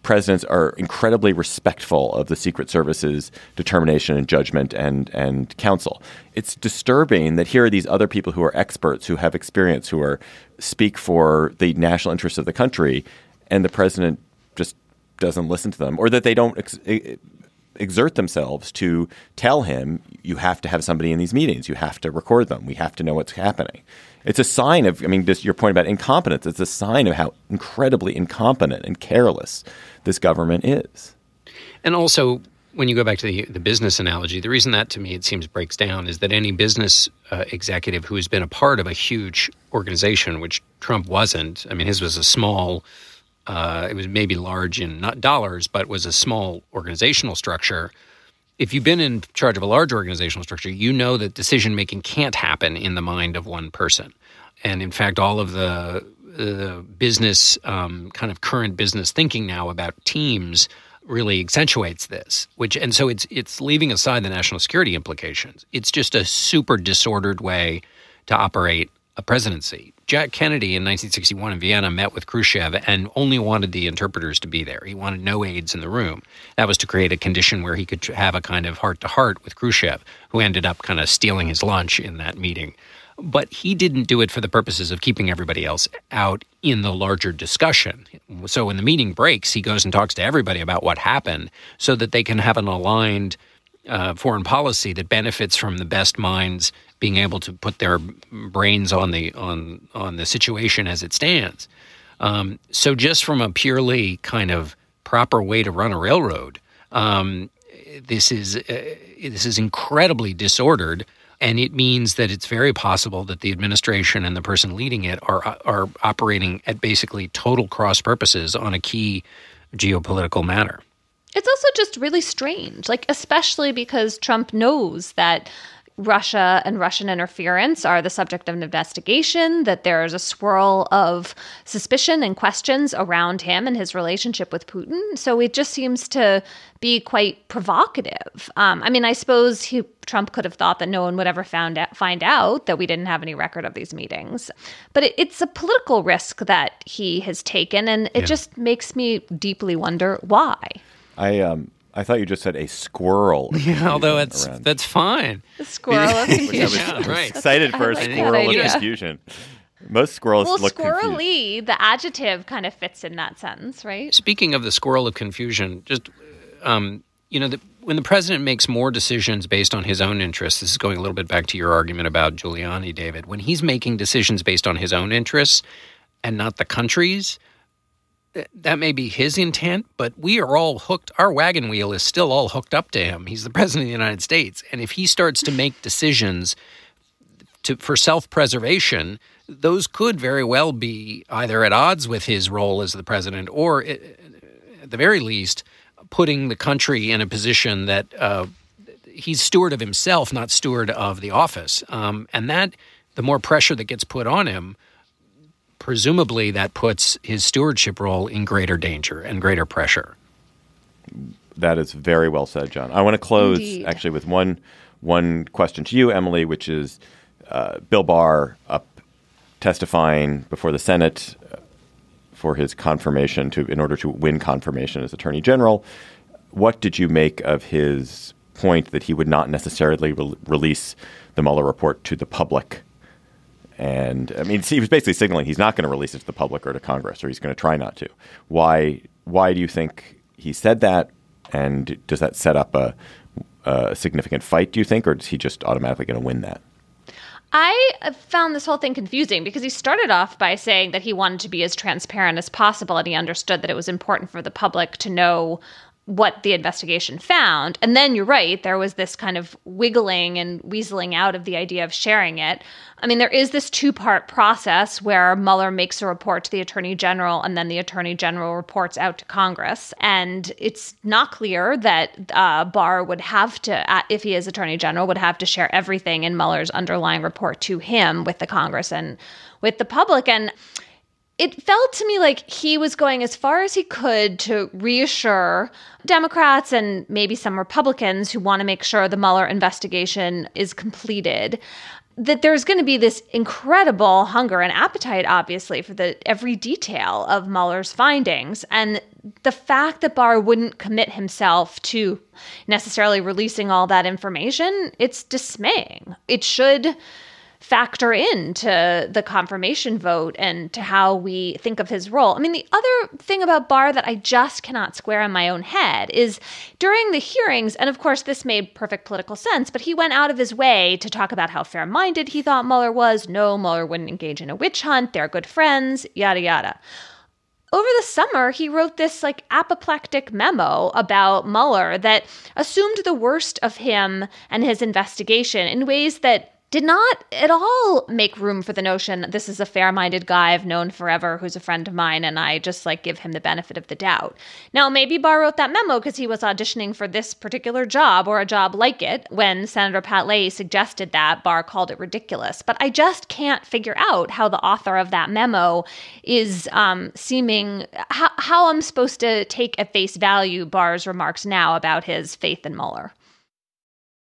presidents are incredibly respectful of the Secret Service's determination and judgment and and counsel. It's disturbing that here are these other people who are experts, who have experience, who are speak for the national interests of the country, and the president just doesn't listen to them, or that they don't ex- exert themselves to tell him you have to have somebody in these meetings, you have to record them, we have to know what's happening. It's a sign of, I mean, just your point about incompetence. It's a sign of how incredibly incompetent and careless this government is. And also, when you go back to the, the business analogy, the reason that to me it seems breaks down is that any business uh, executive who has been a part of a huge organization, which Trump wasn't, I mean, his was a small, uh, it was maybe large in not dollars, but was a small organizational structure. If you've been in charge of a large organizational structure, you know that decision making can't happen in the mind of one person. And in fact, all of the the business um, kind of current business thinking now about teams really accentuates this which and so it's it's leaving aside the national security implications it's just a super disordered way to operate a presidency jack kennedy in 1961 in vienna met with khrushchev and only wanted the interpreters to be there. He wanted no aides in the room. That was to create a condition where he could have a kind of heart to heart with khrushchev who ended up kind of stealing his lunch in that meeting. But he didn't do it for the purposes of keeping everybody else out in the larger discussion. So when the meeting breaks, he goes and talks to everybody about what happened so that they can have an aligned uh, foreign policy that benefits from the best minds being able to put their brains on the on on the situation as it stands. Um, so just from a purely kind of proper way to run a railroad, um, this is uh, this is incredibly disordered. And it means that it's very possible that the administration and the person leading it are are operating at basically total cross purposes on a key geopolitical matter. It's also just really strange, like, especially because Trump knows that Russia and Russian interference are the subject of an investigation, that there's a swirl of suspicion and questions around him and his relationship with Putin. So it just seems to be quite provocative. Um, I mean, I suppose he, Trump could have thought that no one would ever found out, find out that we didn't have any record of these meetings. But it, it's a political risk that he has taken, and it yeah. just makes me deeply wonder why. I um I thought you just said a squirrel. [laughs] Yeah, although that's around. that's fine. [laughs] A squirrel of [laughs] confusion. yeah, right. Excited for a squirrel of confusion. Most squirrels well, look squirrely. Confused. The adjective kind of fits in that sentence, right? Speaking of the squirrel of confusion, just um, you know, the, when the president makes more decisions based on his own interests, this is going a little bit back to your argument about Giuliani, David. When he's making decisions based on his own interests and not the country's, that may be his intent, but we are all hooked. Our wagon wheel is still all hooked up to him. He's the [laughs] president of the United States, and if he starts to make decisions to for self-preservation, those could very well be either at odds with his role as the president, or at the very least, putting the country in a position that uh, he's steward of himself, not steward of the office. Um, and that, the more pressure that gets put on him presumably that puts his stewardship role in greater danger and greater pressure. That is very well said, John. I want to close Indeed. actually with one one question to you, Emily, which is uh, Bill Barr up testifying before the Senate uh, for his confirmation to in order to win confirmation as Attorney General. What did you make of his point that he would not necessarily re- release the Mueller report to the public and I mean, he was basically signaling he's not going to release it to the public or to Congress, or he's going to try not to. Why? Why do you think he said that? And does that set up a, a significant fight? Do you think, or is he just automatically going to win that? I found this whole thing confusing because he started off by saying that he wanted to be as transparent as possible and he understood that it was important for the public to know what the investigation found. And then you're right, there was this kind of wiggling and weaseling out of the idea of sharing it. I mean, there is this two part process where Mueller makes a report to the Attorney General and then the Attorney General reports out to Congress. And it's not clear that uh, Barr would have to, uh, if he is Attorney General, would have to share everything in Mueller's underlying report to him with the Congress and with the public. And it felt to me like he was going as far as he could to reassure Democrats and maybe some Republicans who want to make sure the Mueller investigation is completed that there's going to be this incredible hunger and appetite, obviously, for the every detail of Mueller's findings. And the fact that Barr wouldn't commit himself to necessarily releasing all that information, it's dismaying. It should factor into the confirmation vote and to how we think of his role. I mean, the other thing about Barr that I just cannot square in my own head is during the hearings, and of course, this made perfect political sense, but he went out of his way to talk about how fair minded he thought Mueller was. No, Mueller wouldn't engage in a witch hunt. They're good friends, yada, yada over the summer, he wrote this like apoplectic memo about Mueller that assumed the worst of him and his investigation in ways that did not at all make room for the notion this is a fair-minded guy I've known forever who's a friend of mine and I just like give him the benefit of the doubt. Now, maybe Barr wrote that memo because he was auditioning for this particular job or a job like it when Senator Pat Leahy suggested that Barr called it ridiculous. But I just can't figure out how the author of that memo is um, seeming how, how I'm supposed to take at face value Barr's remarks now about his faith in Mueller.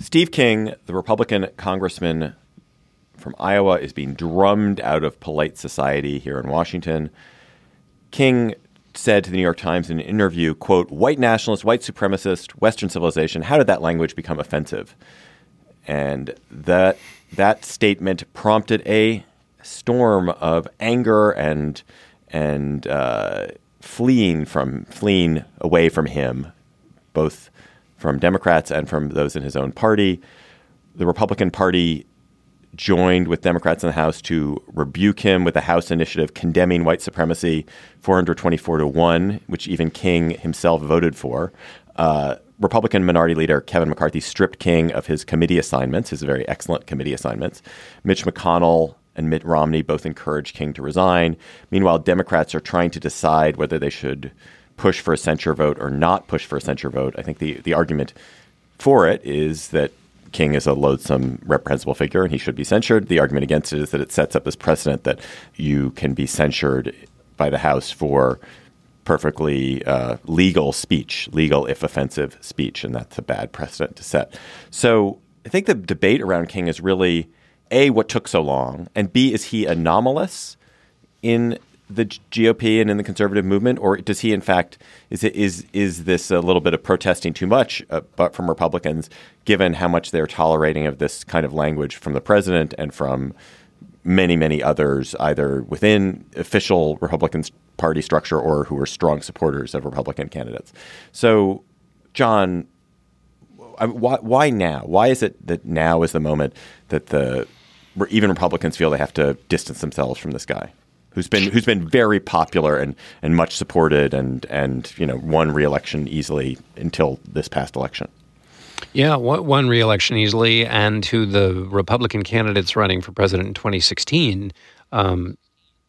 Steve King, the Republican congressman from Iowa is being drummed out of polite society here in Washington. King said to the New York Times in an interview, quote, white nationalist, white supremacist, Western civilization, how did that language become offensive? And that that statement prompted a storm of anger and and uh, fleeing from fleeing away from him, both from Democrats and from those in his own party. The Republican Party joined with Democrats in the House to rebuke him with a House initiative condemning white supremacy, 424 to 1, which even King himself voted for. Uh, Republican Minority Leader Kevin McCarthy stripped King of his committee assignments, his very excellent committee assignments. Mitch McConnell and Mitt Romney both encouraged King to resign. Meanwhile, Democrats are trying to decide whether they should push for a censure vote or not push for a censure vote. I think the, the argument for it is that King is a loathsome, reprehensible figure and he should be censured. The argument against it is that it sets up this precedent that you can be censured by the House for perfectly uh, legal speech, legal if offensive speech, and that's a bad precedent to set. So I think the debate around King is really a what took so long, and b is he anomalous in the GOP and in the conservative movement, or does he, in fact, is it is is this a little bit of protesting too much, uh, but from Republicans, given how much they're tolerating of this kind of language from the president and from many many others, either within official Republican Party structure or who are strong supporters of Republican candidates. So, John, why, why now? Why is it that now is the moment that the even Republicans feel they have to distance themselves from this guy? Who's been who's been very popular and and much supported and and you know won re-election easily until this past election. Yeah, won re-election easily, and who the Republican candidates running for president in 2016 um,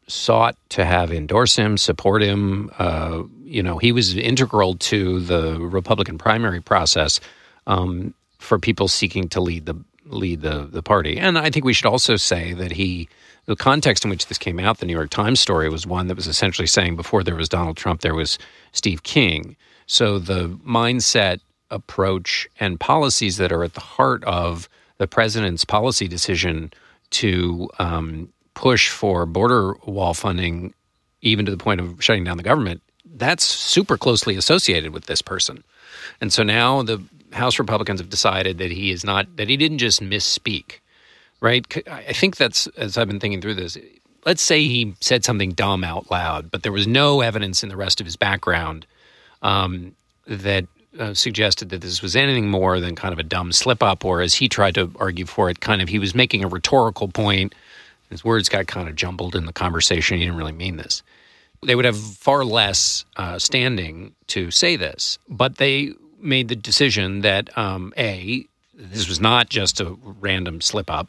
sought to have endorse him, support him. Uh, you know, he was integral to the Republican primary process um, for people seeking to lead the lead the the party. And I think we should also say that he the context in which this came out, the New York Times story, was one that was essentially saying before there was Donald Trump, there was Steve King. So the mindset, approach, and policies that are at the heart of the president's policy decision to um, push for border wall funding, even to the point of shutting down the government, that's super closely associated with this person. And so now the House Republicans have decided that he is not, that he didn't just misspeak right? I think that's as I've been thinking through this. Let's say he said something dumb out loud, but there was no evidence in the rest of his background um, that uh, suggested that this was anything more than kind of a dumb slip up, or as he tried to argue for it, kind of he was making a rhetorical point. His words got kind of jumbled in the conversation. He didn't really mean this. They would have far less uh, standing to say this, but they made the decision that um, a this was not just a random slip up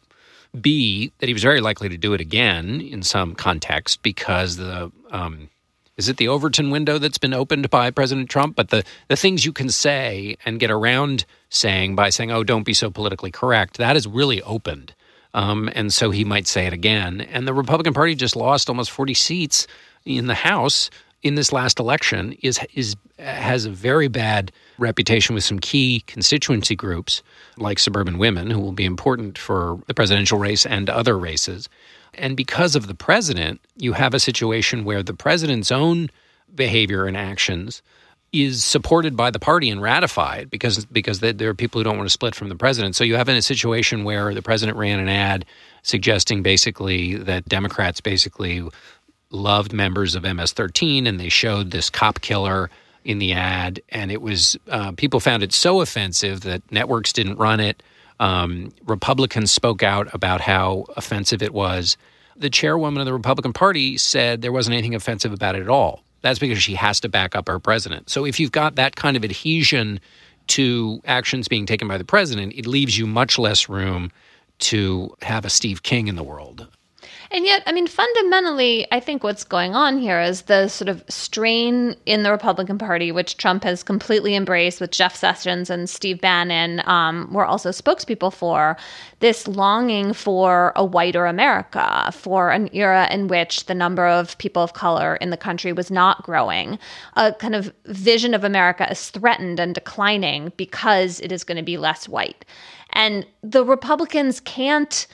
B, that he was very likely to do it again in some context because the um, is it the Overton window that's been opened by President Trump? But the the things you can say and get around saying by saying, "Oh, don't be so politically correct," that is really opened. Um, and so he might say it again. And the Republican Party just lost almost 40 seats in the House in this last election. is is has a very bad reputation with some key constituency groups like suburban women, who will be important for the presidential race and other races. And because of the president, you have a situation where the president's own behavior and actions is supported by the party and ratified because because there are people who don't want to split from the president. So you have in a situation where the president ran an ad suggesting basically that Democrats basically loved members of MS-13 and they showed this cop killer in the ad, and it was uh, people found it so offensive that networks didn't run it. Um, Republicans spoke out about how offensive it was. The chairwoman of the Republican Party said there wasn't anything offensive about it at all. That's because she has to back up her president. So if you've got that kind of adhesion to actions being taken by the president, it leaves you much less room to have a Steve King in the world. And yet, I mean, fundamentally, I think what's going on here is the sort of strain in the Republican Party, which Trump has completely embraced with Jeff Sessions and Steve Bannon, um, were also spokespeople for this longing for a whiter America, for an era in which the number of people of color in the country was not growing, a kind of vision of America as threatened and declining because it is going to be less white. And the Republicans can't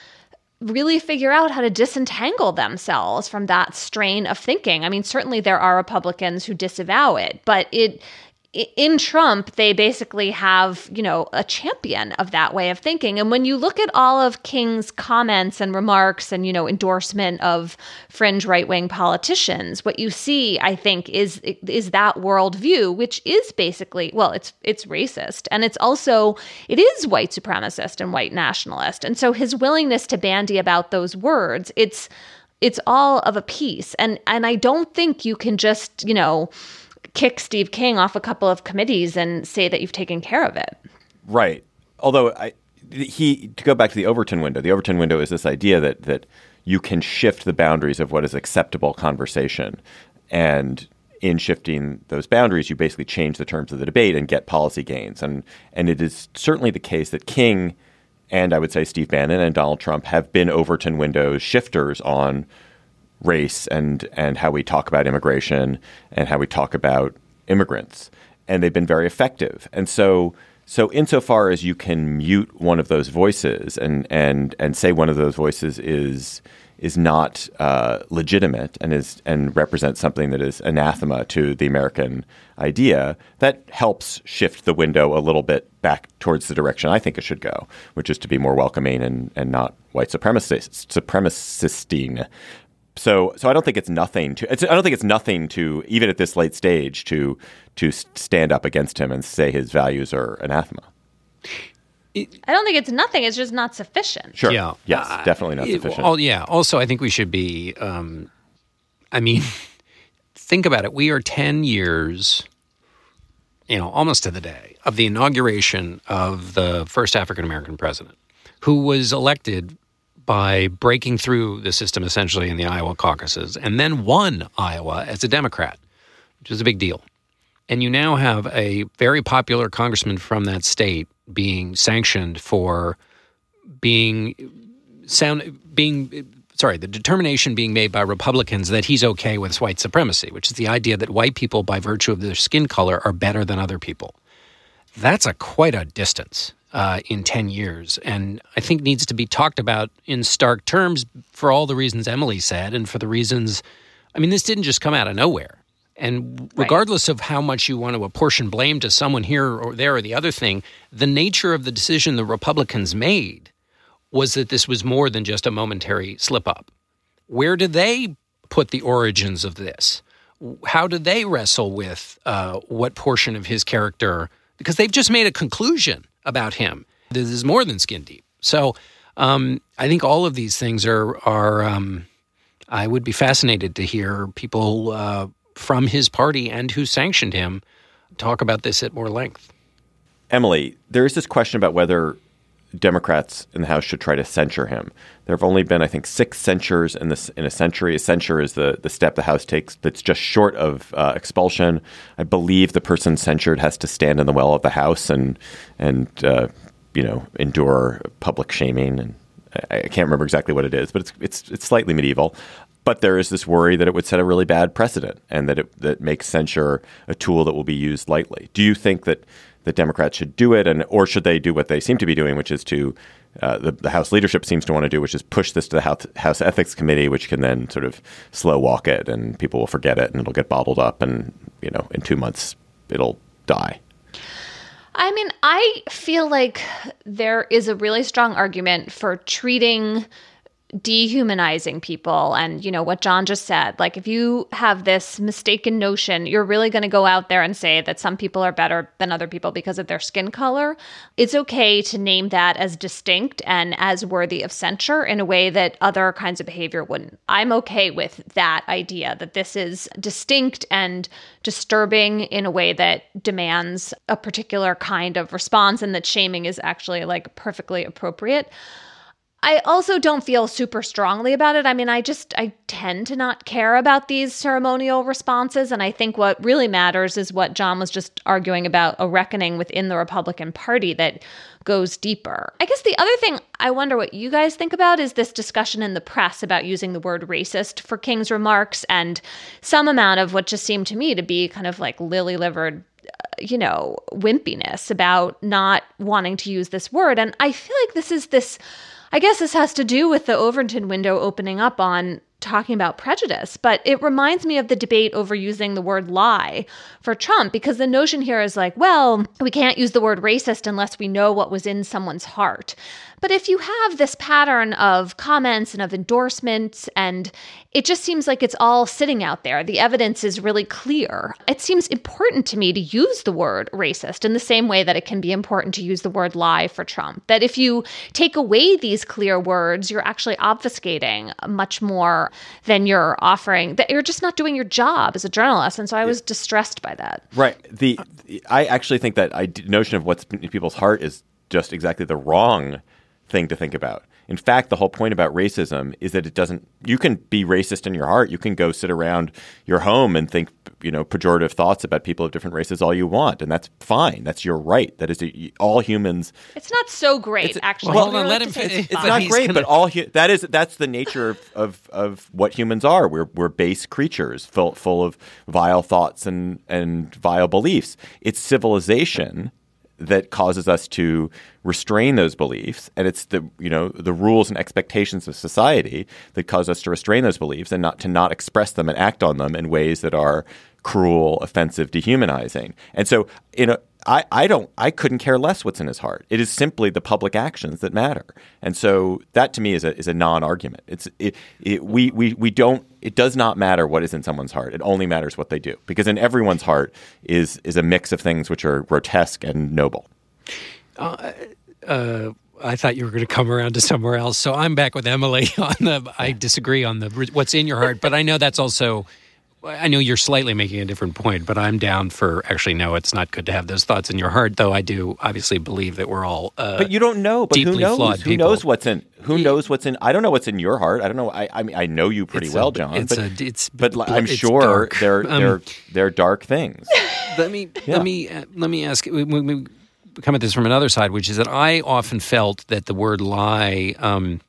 really figure out how to disentangle themselves from that strain of thinking. I mean, certainly there are Republicans who disavow it, but it in Trump, they basically have, you know, a champion of that way of thinking. And when you look at all of King's comments and remarks and, you know, endorsement of fringe right-wing politicians, what you see, I think, is is that worldview, which is basically, well, it's it's racist. And it's also it is white supremacist and white nationalist. And so his willingness to bandy about those words, it's it's all of a piece. And and I don't think you can just, you know, kick Steve King off a couple of committees and say that you've taken care of it. Right. Although I, he to go back to the Overton window, the Overton window is this idea that that you can shift the boundaries of what is acceptable conversation, and in shifting those boundaries, you basically change the terms of the debate and get policy gains. And and it is certainly the case that King and I would say Steve Bannon and Donald Trump have been Overton windows shifters on race and and how we talk about immigration and how we talk about immigrants, and they've been very effective. And so so insofar as you can mute one of those voices and and and say one of those voices is is not uh, legitimate and is and represents something that is anathema to the American idea, that helps shift the window a little bit back towards the direction I think it should go, which is to be more welcoming and, and not white supremacist supremacistine so so I don't think it's nothing to it's, I don't think it's nothing to even at this late stage to to stand up against him and say his values are anathema. I don't think it's nothing. It's just not sufficient. Sure. Yeah. Yes. Uh, definitely not sufficient. It, yeah. Also, I think we should be. Um, I mean, [laughs] think about it. We are ten years, you know, almost to the day of the inauguration of the first African American president, who was elected by breaking through the system essentially in the Iowa caucuses and then won Iowa as a Democrat, which is a big deal. And you now have a very popular congressman from that state being sanctioned for being sound being sorry, the determination being made by Republicans that he's okay with white supremacy, which is the idea that white people by virtue of their skin color are better than other people. That's a quite a distance uh, in 10 years. And I think needs to be talked about in stark terms for all the reasons Emily said and for the reasons, I mean, this didn't just come out of nowhere. And regardless right. of how much you want to apportion blame to someone here or there or the other thing, the nature of the decision the Republicans made was that this was more than just a momentary slip up. Where do they put the origins of this? How do they wrestle with uh, what portion of his character? Because they've just made a conclusion about him. This is more than skin deep. So um, I think all of these things are are. Um, I would be fascinated to hear people uh, from his party and who sanctioned him talk about this at more length. Emily, there is this question about whether Democrats in the House should try to censure him. There have only been, I think, six censures in this in a century. A censure is the the step the House takes that's just short of uh, expulsion. I believe the person censured has to stand in the well of the House and and uh, you know endure public shaming. And I, I can't remember exactly what it is, but it's it's it's slightly medieval. But there is this worry that it would set a really bad precedent, and that it that makes censure a tool that will be used lightly. Do you think that that Democrats should do it, and or should they do what they seem to be doing, which is to uh, the, the, House leadership seems to want to do, which is push this to the House, House Ethics Committee, which can then sort of slow walk it, and people will forget it, and it'll get bottled up, and you know, in two months it'll die. I mean, I feel like there is a really strong argument for treating dehumanizing people. And you know what John just said like if you have this mistaken notion you're really going to go out there and say that some people are better than other people because of their skin color. It's okay to name that as distinct and as worthy of censure in a way that other kinds of behavior wouldn't. I'm okay with that idea that this is distinct and disturbing in a way that demands a particular kind of response and that shaming is actually like perfectly appropriate I also don't feel super strongly about it. I mean, I just I tend to not care about these ceremonial responses and I think what really matters is what John was just arguing about a reckoning within the Republican Party that goes deeper. I guess the other thing I wonder what you guys think about is this discussion in the press about using the word racist for King's remarks and some amount of what just seemed to me to be kind of like lily-livered uh, you know, wimpiness about not wanting to use this word. And I feel like this is this I guess this has to do with the Overton window opening up on talking about prejudice, but it reminds me of the debate over using the word lie for Trump because the notion here is like, well, we can't use the word racist unless we know what was in someone's heart. But if you have this pattern of comments and of endorsements, and it just seems like it's all sitting out there, the evidence is really clear. It seems important to me to use the word racist in the same way that it can be important to use the word lie for Trump. That if you take away these clear words, you're actually obfuscating much more than you're offering, that you're just not doing your job as a journalist. And so I was distressed by that. Right. The I actually think that I, notion of what's in people's heart is just exactly the wrong thing to think about. In fact, the whole point about racism is that it doesn't. You can be racist in your heart. You can go sit around your home and think, you know, pejorative thoughts about people of different races all you want, and that's fine. That's your right. That is a, all humans. It's not so great, It's- actually. well, hold on, let him say it's It's not great, gonna- but all hu- that is that's the nature of, of, of what humans are. We're we're base creatures, full full of vile thoughts and and vile beliefs. It's civilization that causes us to restrain those beliefs and it's the you know the rules and expectations of society that cause us to restrain those beliefs and not to not express them and act on them in ways that are cruel offensive dehumanizing. And so you know I, I don't I couldn't care less what's in his heart. It is simply the public actions that matter, and so that to me is a is a non argument. It's it, it, we we we don't. It does not matter what is in someone's heart. It only matters what they do, because in everyone's heart is is a mix of things which are grotesque and noble. uh, I thought you were going to come around to somewhere else. So I'm back with Emily [laughs] on the. I disagree on the what's in your heart, but I know that's also. I know you're slightly making a different point, but I'm down for actually no. It's not good to have those thoughts in your heart, though. I do obviously believe that we're all. Uh, But you don't know. But who deeply knows? flawed Who people. knows what's in? Who knows what's in? I don't know what's in your heart. I don't know. I I mean I know you pretty It's well, a- John. it's but a- it's but bl- I'm it's sure they're Um, they're they're dark things. [laughs] let me Yeah. let me uh, let me ask. We, we, we come at this from another side, which is that I often felt that the word lie um,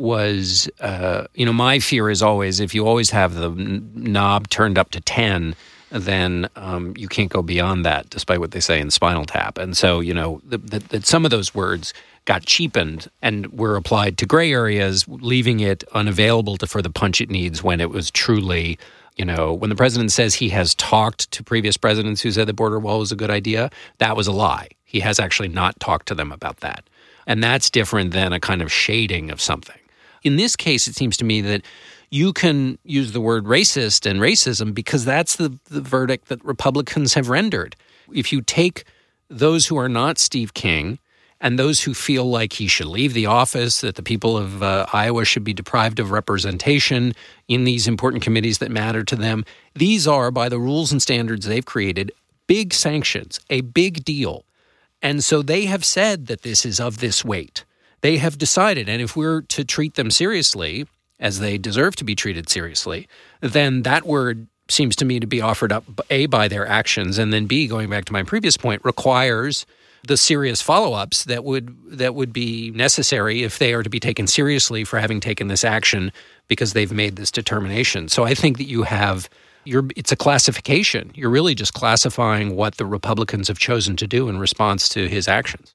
was, uh, you know, my fear is always if you always have the knob turned up to ten. Then um, you can't go beyond that, despite what they say in Spinal Tap. And so, you know, that some of those words got cheapened and were applied to gray areas, leaving it unavailable to, for the punch it needs when it was truly you know, when the president says he has talked to previous presidents who said the border wall was a good idea, that was a lie. He has actually not talked to them about that. And that's different than a kind of shading of something. In this case, it seems to me that you can use the word racist and racism because that's the, the verdict that Republicans have rendered. If you take those who are not Steve King and those who feel like he should leave the office, that the people of uh, Iowa should be deprived of representation in these important committees that matter to them. These are, by the rules and standards they've created, big sanctions, a big deal. And so they have said that this is of this weight. They have decided, and if we're to treat them seriously, as they deserve to be treated seriously, then that word seems to me to be offered up, A, by their actions, and then B, going back to my previous point, requires the serious follow-ups that would that would be necessary if they are to be taken seriously for having taken this action because they've made this determination. So I think that you have you're it's a classification. You're really just classifying what the Republicans have chosen to do in response to his actions.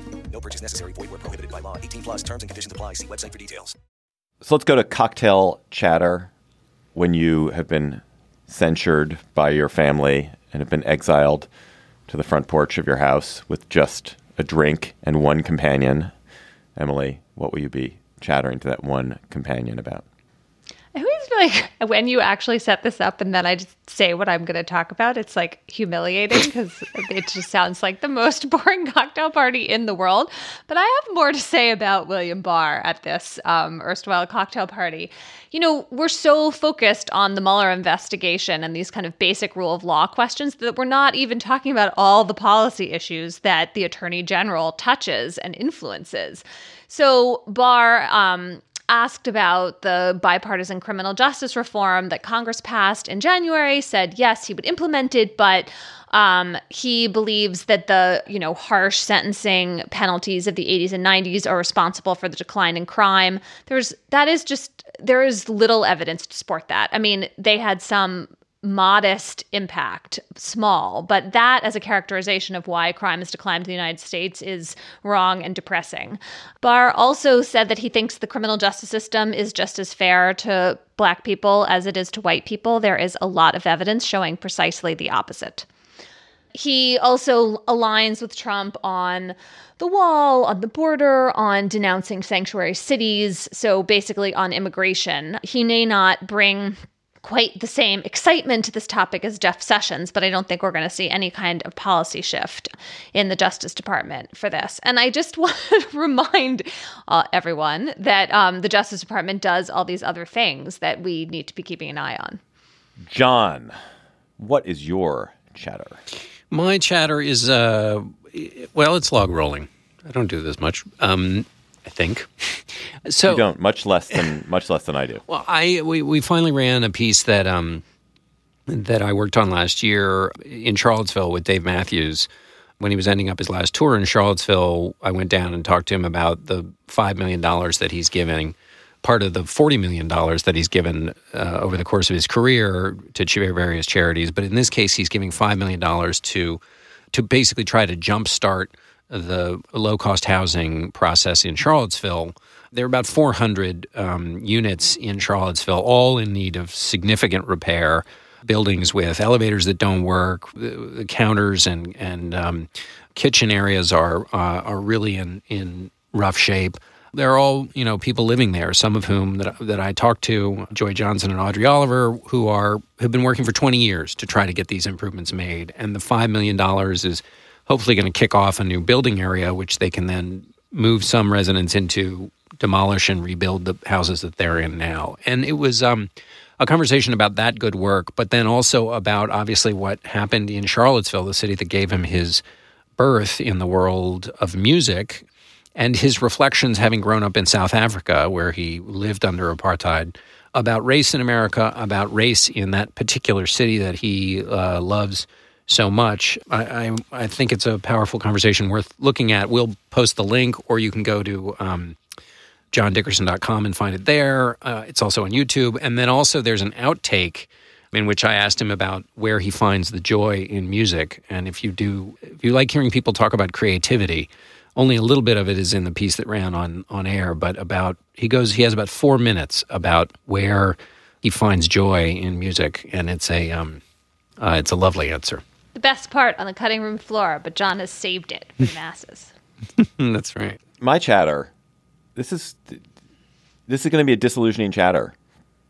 No purchase necessary. Void where prohibited by law. 18 plus terms and conditions apply. See website for details. So let's go to cocktail chatter when you have been censured by your family and have been exiled to the front porch of your house with just a drink and one companion. Emily, what will you be chattering to that one companion about? I always feel like [laughs] when you actually set this up and then I just say what I'm going to talk about, it's like humiliating because [laughs] it just sounds like the most [laughs] boring cocktail party in the world. But I have more to say about William Barr at this um, erstwhile cocktail party. You know, we're so focused on the Mueller investigation and these kind of basic rule of law questions that we're not even talking about all the policy issues that the attorney general touches and influences. So, Barr, um, asked about the bipartisan criminal justice reform that Congress passed in January, said yes, he would implement it, but um, he believes that the you know harsh sentencing penalties of the 80s and 90s are responsible for the decline in crime. There's that is just there is little evidence to support that. I mean, they had some modest impact, small, but that as a characterization of why crime has declined in the United States is wrong and depressing. Barr also said that he thinks the criminal justice system is just as fair to black people as it is to white people. There is a lot of evidence showing precisely the opposite. He also aligns with Trump on the wall, on the border, on denouncing sanctuary cities. So basically, on immigration. He may not bring quite the same excitement to this topic as Jeff Sessions, but I don't think we're going to see any kind of policy shift in the Justice Department for this. And I just [laughs] want to remind uh, everyone that um, the Justice Department does all these other things that we need to be keeping an eye on. John, what is your chatter? My chatter is, uh, well, it's log rolling. I don't do this much. Um, I think. [laughs] So you don't much less than [laughs] much less than I do. Well, I we, we finally ran a piece that um that I worked on last year in Charlottesville with Dave Matthews when he was ending up his last tour in Charlottesville. I went down and talked to him about the five million dollars that he's giving, part of the forty million dollars that he's given uh, over the course of his career to various charities. But in this case, he's giving five million dollars to to basically try to jumpstart the low cost housing process in Charlottesville. There are about 400 um, units in Charlottesville, all in need of significant repair. Buildings with elevators that don't work, the, the counters and and um, kitchen areas are uh, are really in in rough shape. They're all you know people living there. Some of whom that that I talked to, Joy Johnson and Audrey Oliver, who are have been working for 20 years to try to get these improvements made. And the five million dollars is hopefully going to kick off a new building area, which they can then move some residents into, demolish and rebuild the houses that they're in now. And it was um, a conversation about that good work, but then also about obviously what happened in Charlottesville, the city that gave him his birth in the world of music, and his reflections having grown up in South Africa, where he lived under apartheid. About race in America, about race in that particular city that he uh, loves so much. I, I, I, think it's a powerful conversation worth looking at. We'll post the link, or you can go to um, johndickerson.com and find it there. Uh, it's also on YouTube. And then also there's an outtake in which I asked him about where he finds the joy in music. And if you do, if you like hearing people talk about creativity, only a little bit of it is in the piece that ran on on air. But about he goes, he has about four minutes about where he finds joy in music, and it's a um, uh, it's a lovely answer the best part on the cutting room floor, but John has saved it for the masses. [laughs] That's right. My chatter. This is this is going to be a disillusioning chatter.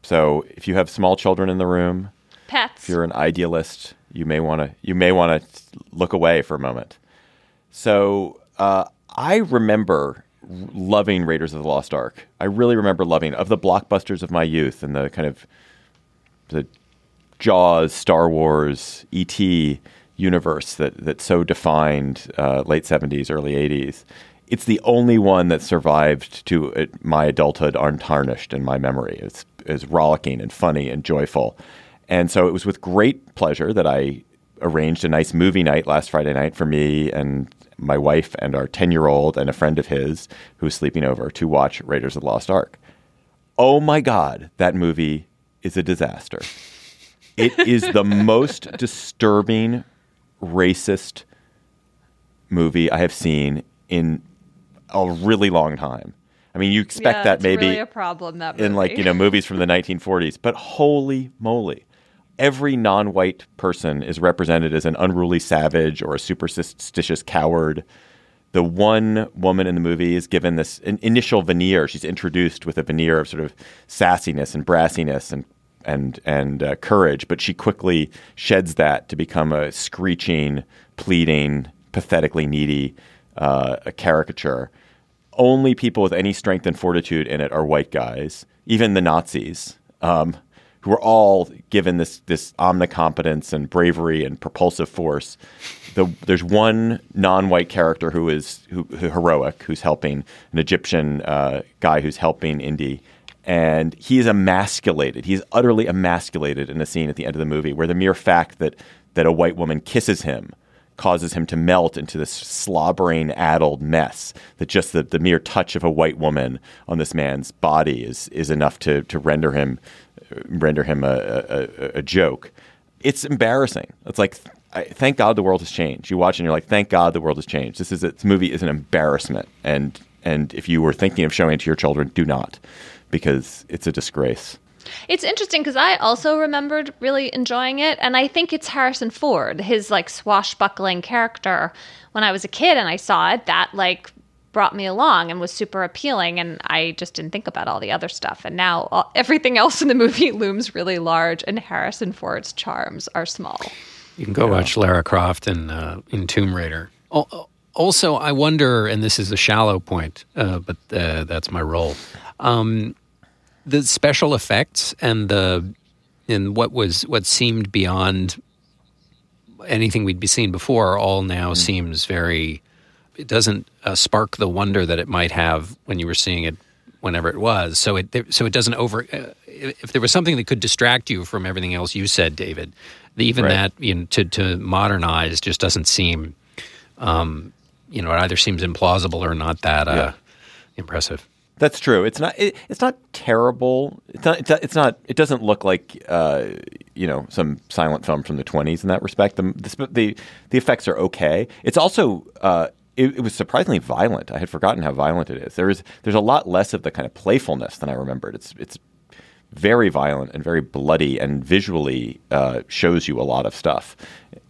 So if you have small children in the room, pets, if you're an idealist, you may want to you may want to look away for a moment. So uh, I remember loving Raiders of the Lost Ark. I really remember loving of the blockbusters of my youth and the kind of the Jaws, Star Wars, E.T. universe that that so defined uh, late seventies, early eighties. It's the only one that survived to uh, my adulthood untarnished in my memory. It's is rollicking and funny and joyful, and so it was with great pleasure that I arranged a nice movie night last Friday night for me and my wife and our ten year old and a friend of his who was sleeping over to watch Raiders of the Lost Ark. Oh my God, that movie is a disaster. It is the most disturbing, racist movie I have seen in a really long time. I mean, you expect yeah, that maybe really a problem that in like you know movies from the 1940s, but holy moly! Every non-white person is represented as an unruly savage or a superstitious coward. The one woman in the movie is given this initial veneer. She's introduced with a veneer of sort of sassiness and brassiness and and and uh, courage, but she quickly sheds that to become a screeching, pleading, pathetically needy uh, a caricature. Only people with any strength and fortitude in it are white guys, even the Nazis, um, who are all given this this omnicompetence and bravery and propulsive force. The, there's one non-white character who is who, who heroic, who's helping an Egyptian uh, guy who's helping Indy, and he is emasculated. He's utterly emasculated in a scene at the end of the movie where the mere fact that that a white woman kisses him causes him to melt into this slobbering, addled mess. That just the, the mere touch of a white woman on this man's body is is enough to to render him render him a, a, a joke. It's embarrassing. It's like I, thank God the world has changed. You watch and you're like, thank God the world has changed. This is this movie is an embarrassment, and and if you were thinking of showing it to your children, do not, because it's a disgrace. It's interesting because I also remembered really enjoying it, and I think it's Harrison Ford, his like swashbuckling character. When I was a kid and I saw it, that like brought me along and was super appealing, and I just didn't think about all the other stuff. And now all, everything else in the movie [laughs] looms really large, and Harrison Ford's charms are small. You can go watch Lara Croft in uh, in Tomb Raider. Also, I wonder, and this is a shallow point, uh, but uh, that's my role. Um, the special effects and the and what was what seemed beyond anything we'd be seen before all now seems very. It doesn't uh, spark the wonder that it might have when you were seeing it whenever it was. So it so it doesn't over. Uh, if there was something that could distract you from everything else you said, David, even Right. that you know, to to modernize just doesn't seem. Um, you know, it either seems implausible or not that uh, Yeah. impressive. That's true. It's not. It, it's not terrible. It's not. It's not. It doesn't look like uh, you know some silent film from the twenties in that respect. The, the the the effects are okay. It's also. Uh, it, it was surprisingly violent. I had forgotten how violent it is. There is there's a lot less of the kind of playfulness than I remembered. It's it's very violent and very bloody, and visually uh, shows you a lot of stuff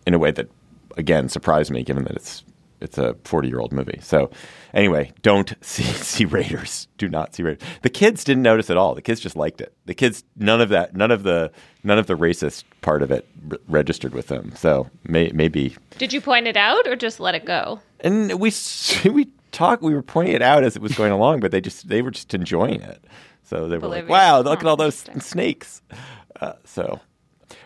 in a way that, again, surprised me, given that it's it's a 40 year old movie. So, anyway, don't [laughs] see, see Raiders. Do not see Raiders. The kids didn't notice at all. The kids just liked it. The kids, none of that, none of the, none of the racist part of it re- registered with them. So may, maybe, Did you point it out or just let it go? and we [laughs] we talked. We were pointing it out as it was going along, but they just they were just enjoying it. So they were like. "Wow, look at all those snakes." Uh, so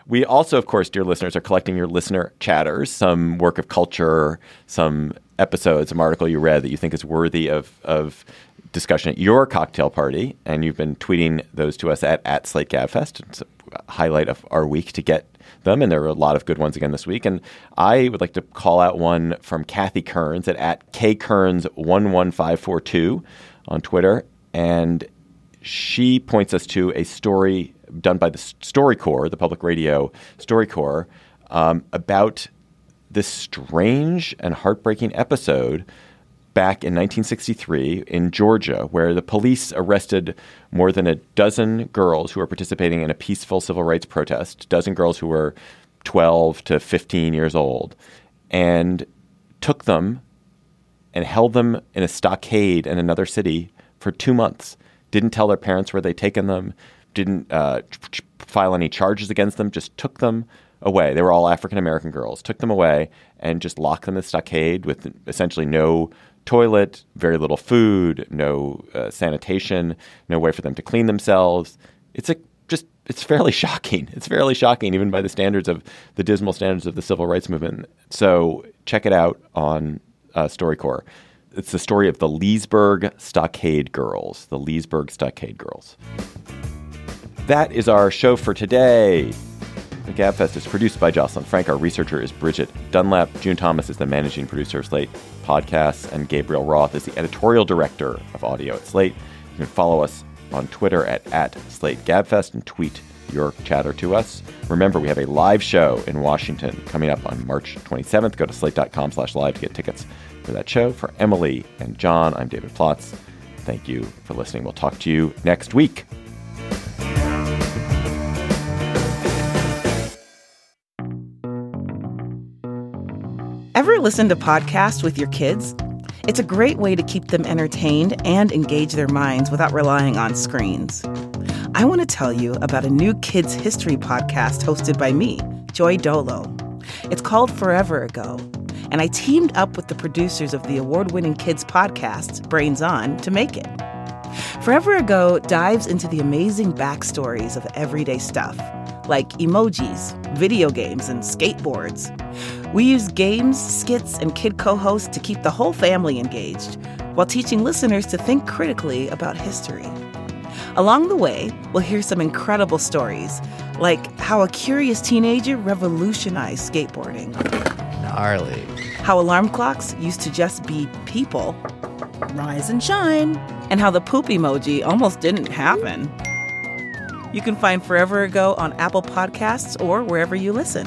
we also, of course, dear listeners, are collecting your listener chatters, some work of culture, some episodes, some article you read that you think is worthy of of discussion at your cocktail party, and you've been tweeting those to us at at Slate Gabfest. It's a highlight of our week to get them, and there are a lot of good ones again this week. And I would like to call out one from Kathy Kearns at at kkearns one one five four two on Twitter, and she points us to a story done by the StoryCorps, the public radio StoryCorps, um, about this strange and heartbreaking episode back in 1963 in Georgia, where the police arrested more than a dozen girls who were participating in a peaceful civil rights protest, dozen girls who were 12 to 15 years old, and took them and held them in a stockade in another city for two months. Didn't tell their parents where they'd taken them, didn't uh, file any charges against them, just took them away. They were all African American girls, took them away and just locked them in the stockade with essentially no toilet, very little food, no uh, sanitation, no way for them to clean themselves. It's a just it's fairly [laughs] shocking. It's fairly shocking, even by the standards of the dismal standards of the civil rights movement. So check it out on uh, StoryCorps. It's the story of the Leesburg Stockade Girls. The Leesburg Stockade Girls. That is our show for today. The GabFest is produced by Jocelyn Frank. Our researcher is Bridget Dunlap. June Thomas is the managing producer of Slate Podcasts, and Gabriel Roth is the editorial director of audio at Slate. You can follow us on Twitter at, at and tweet your chatter to us. Remember, we have a live show in Washington coming up on March 27th. Go to slate.com slash live to get tickets for that show. For Emily and John, I'm David Plotz. Thank you for listening. We'll talk to you next week. Ever listen to podcasts with your kids? It's a great way to keep them entertained and engage their minds without relying on screens. I want to tell you about a new kids history podcast hosted by me, Joy Dolo. It's called Forever Ago, and I teamed up with the producers of the award winning kids podcast, Brains On, to make it. Forever Ago dives into the amazing backstories of everyday stuff, like emojis, video games, and skateboards. We use games, skits, and kid co hosts to keep the whole family engaged while teaching listeners to think critically about history. Along the way, we'll hear some incredible stories, like how a curious teenager revolutionized skateboarding, Gnarly. how alarm clocks used to just be people, Rise and shine. and how the poop emoji almost didn't happen. You can find Forever Ago on Apple Podcasts or wherever you listen.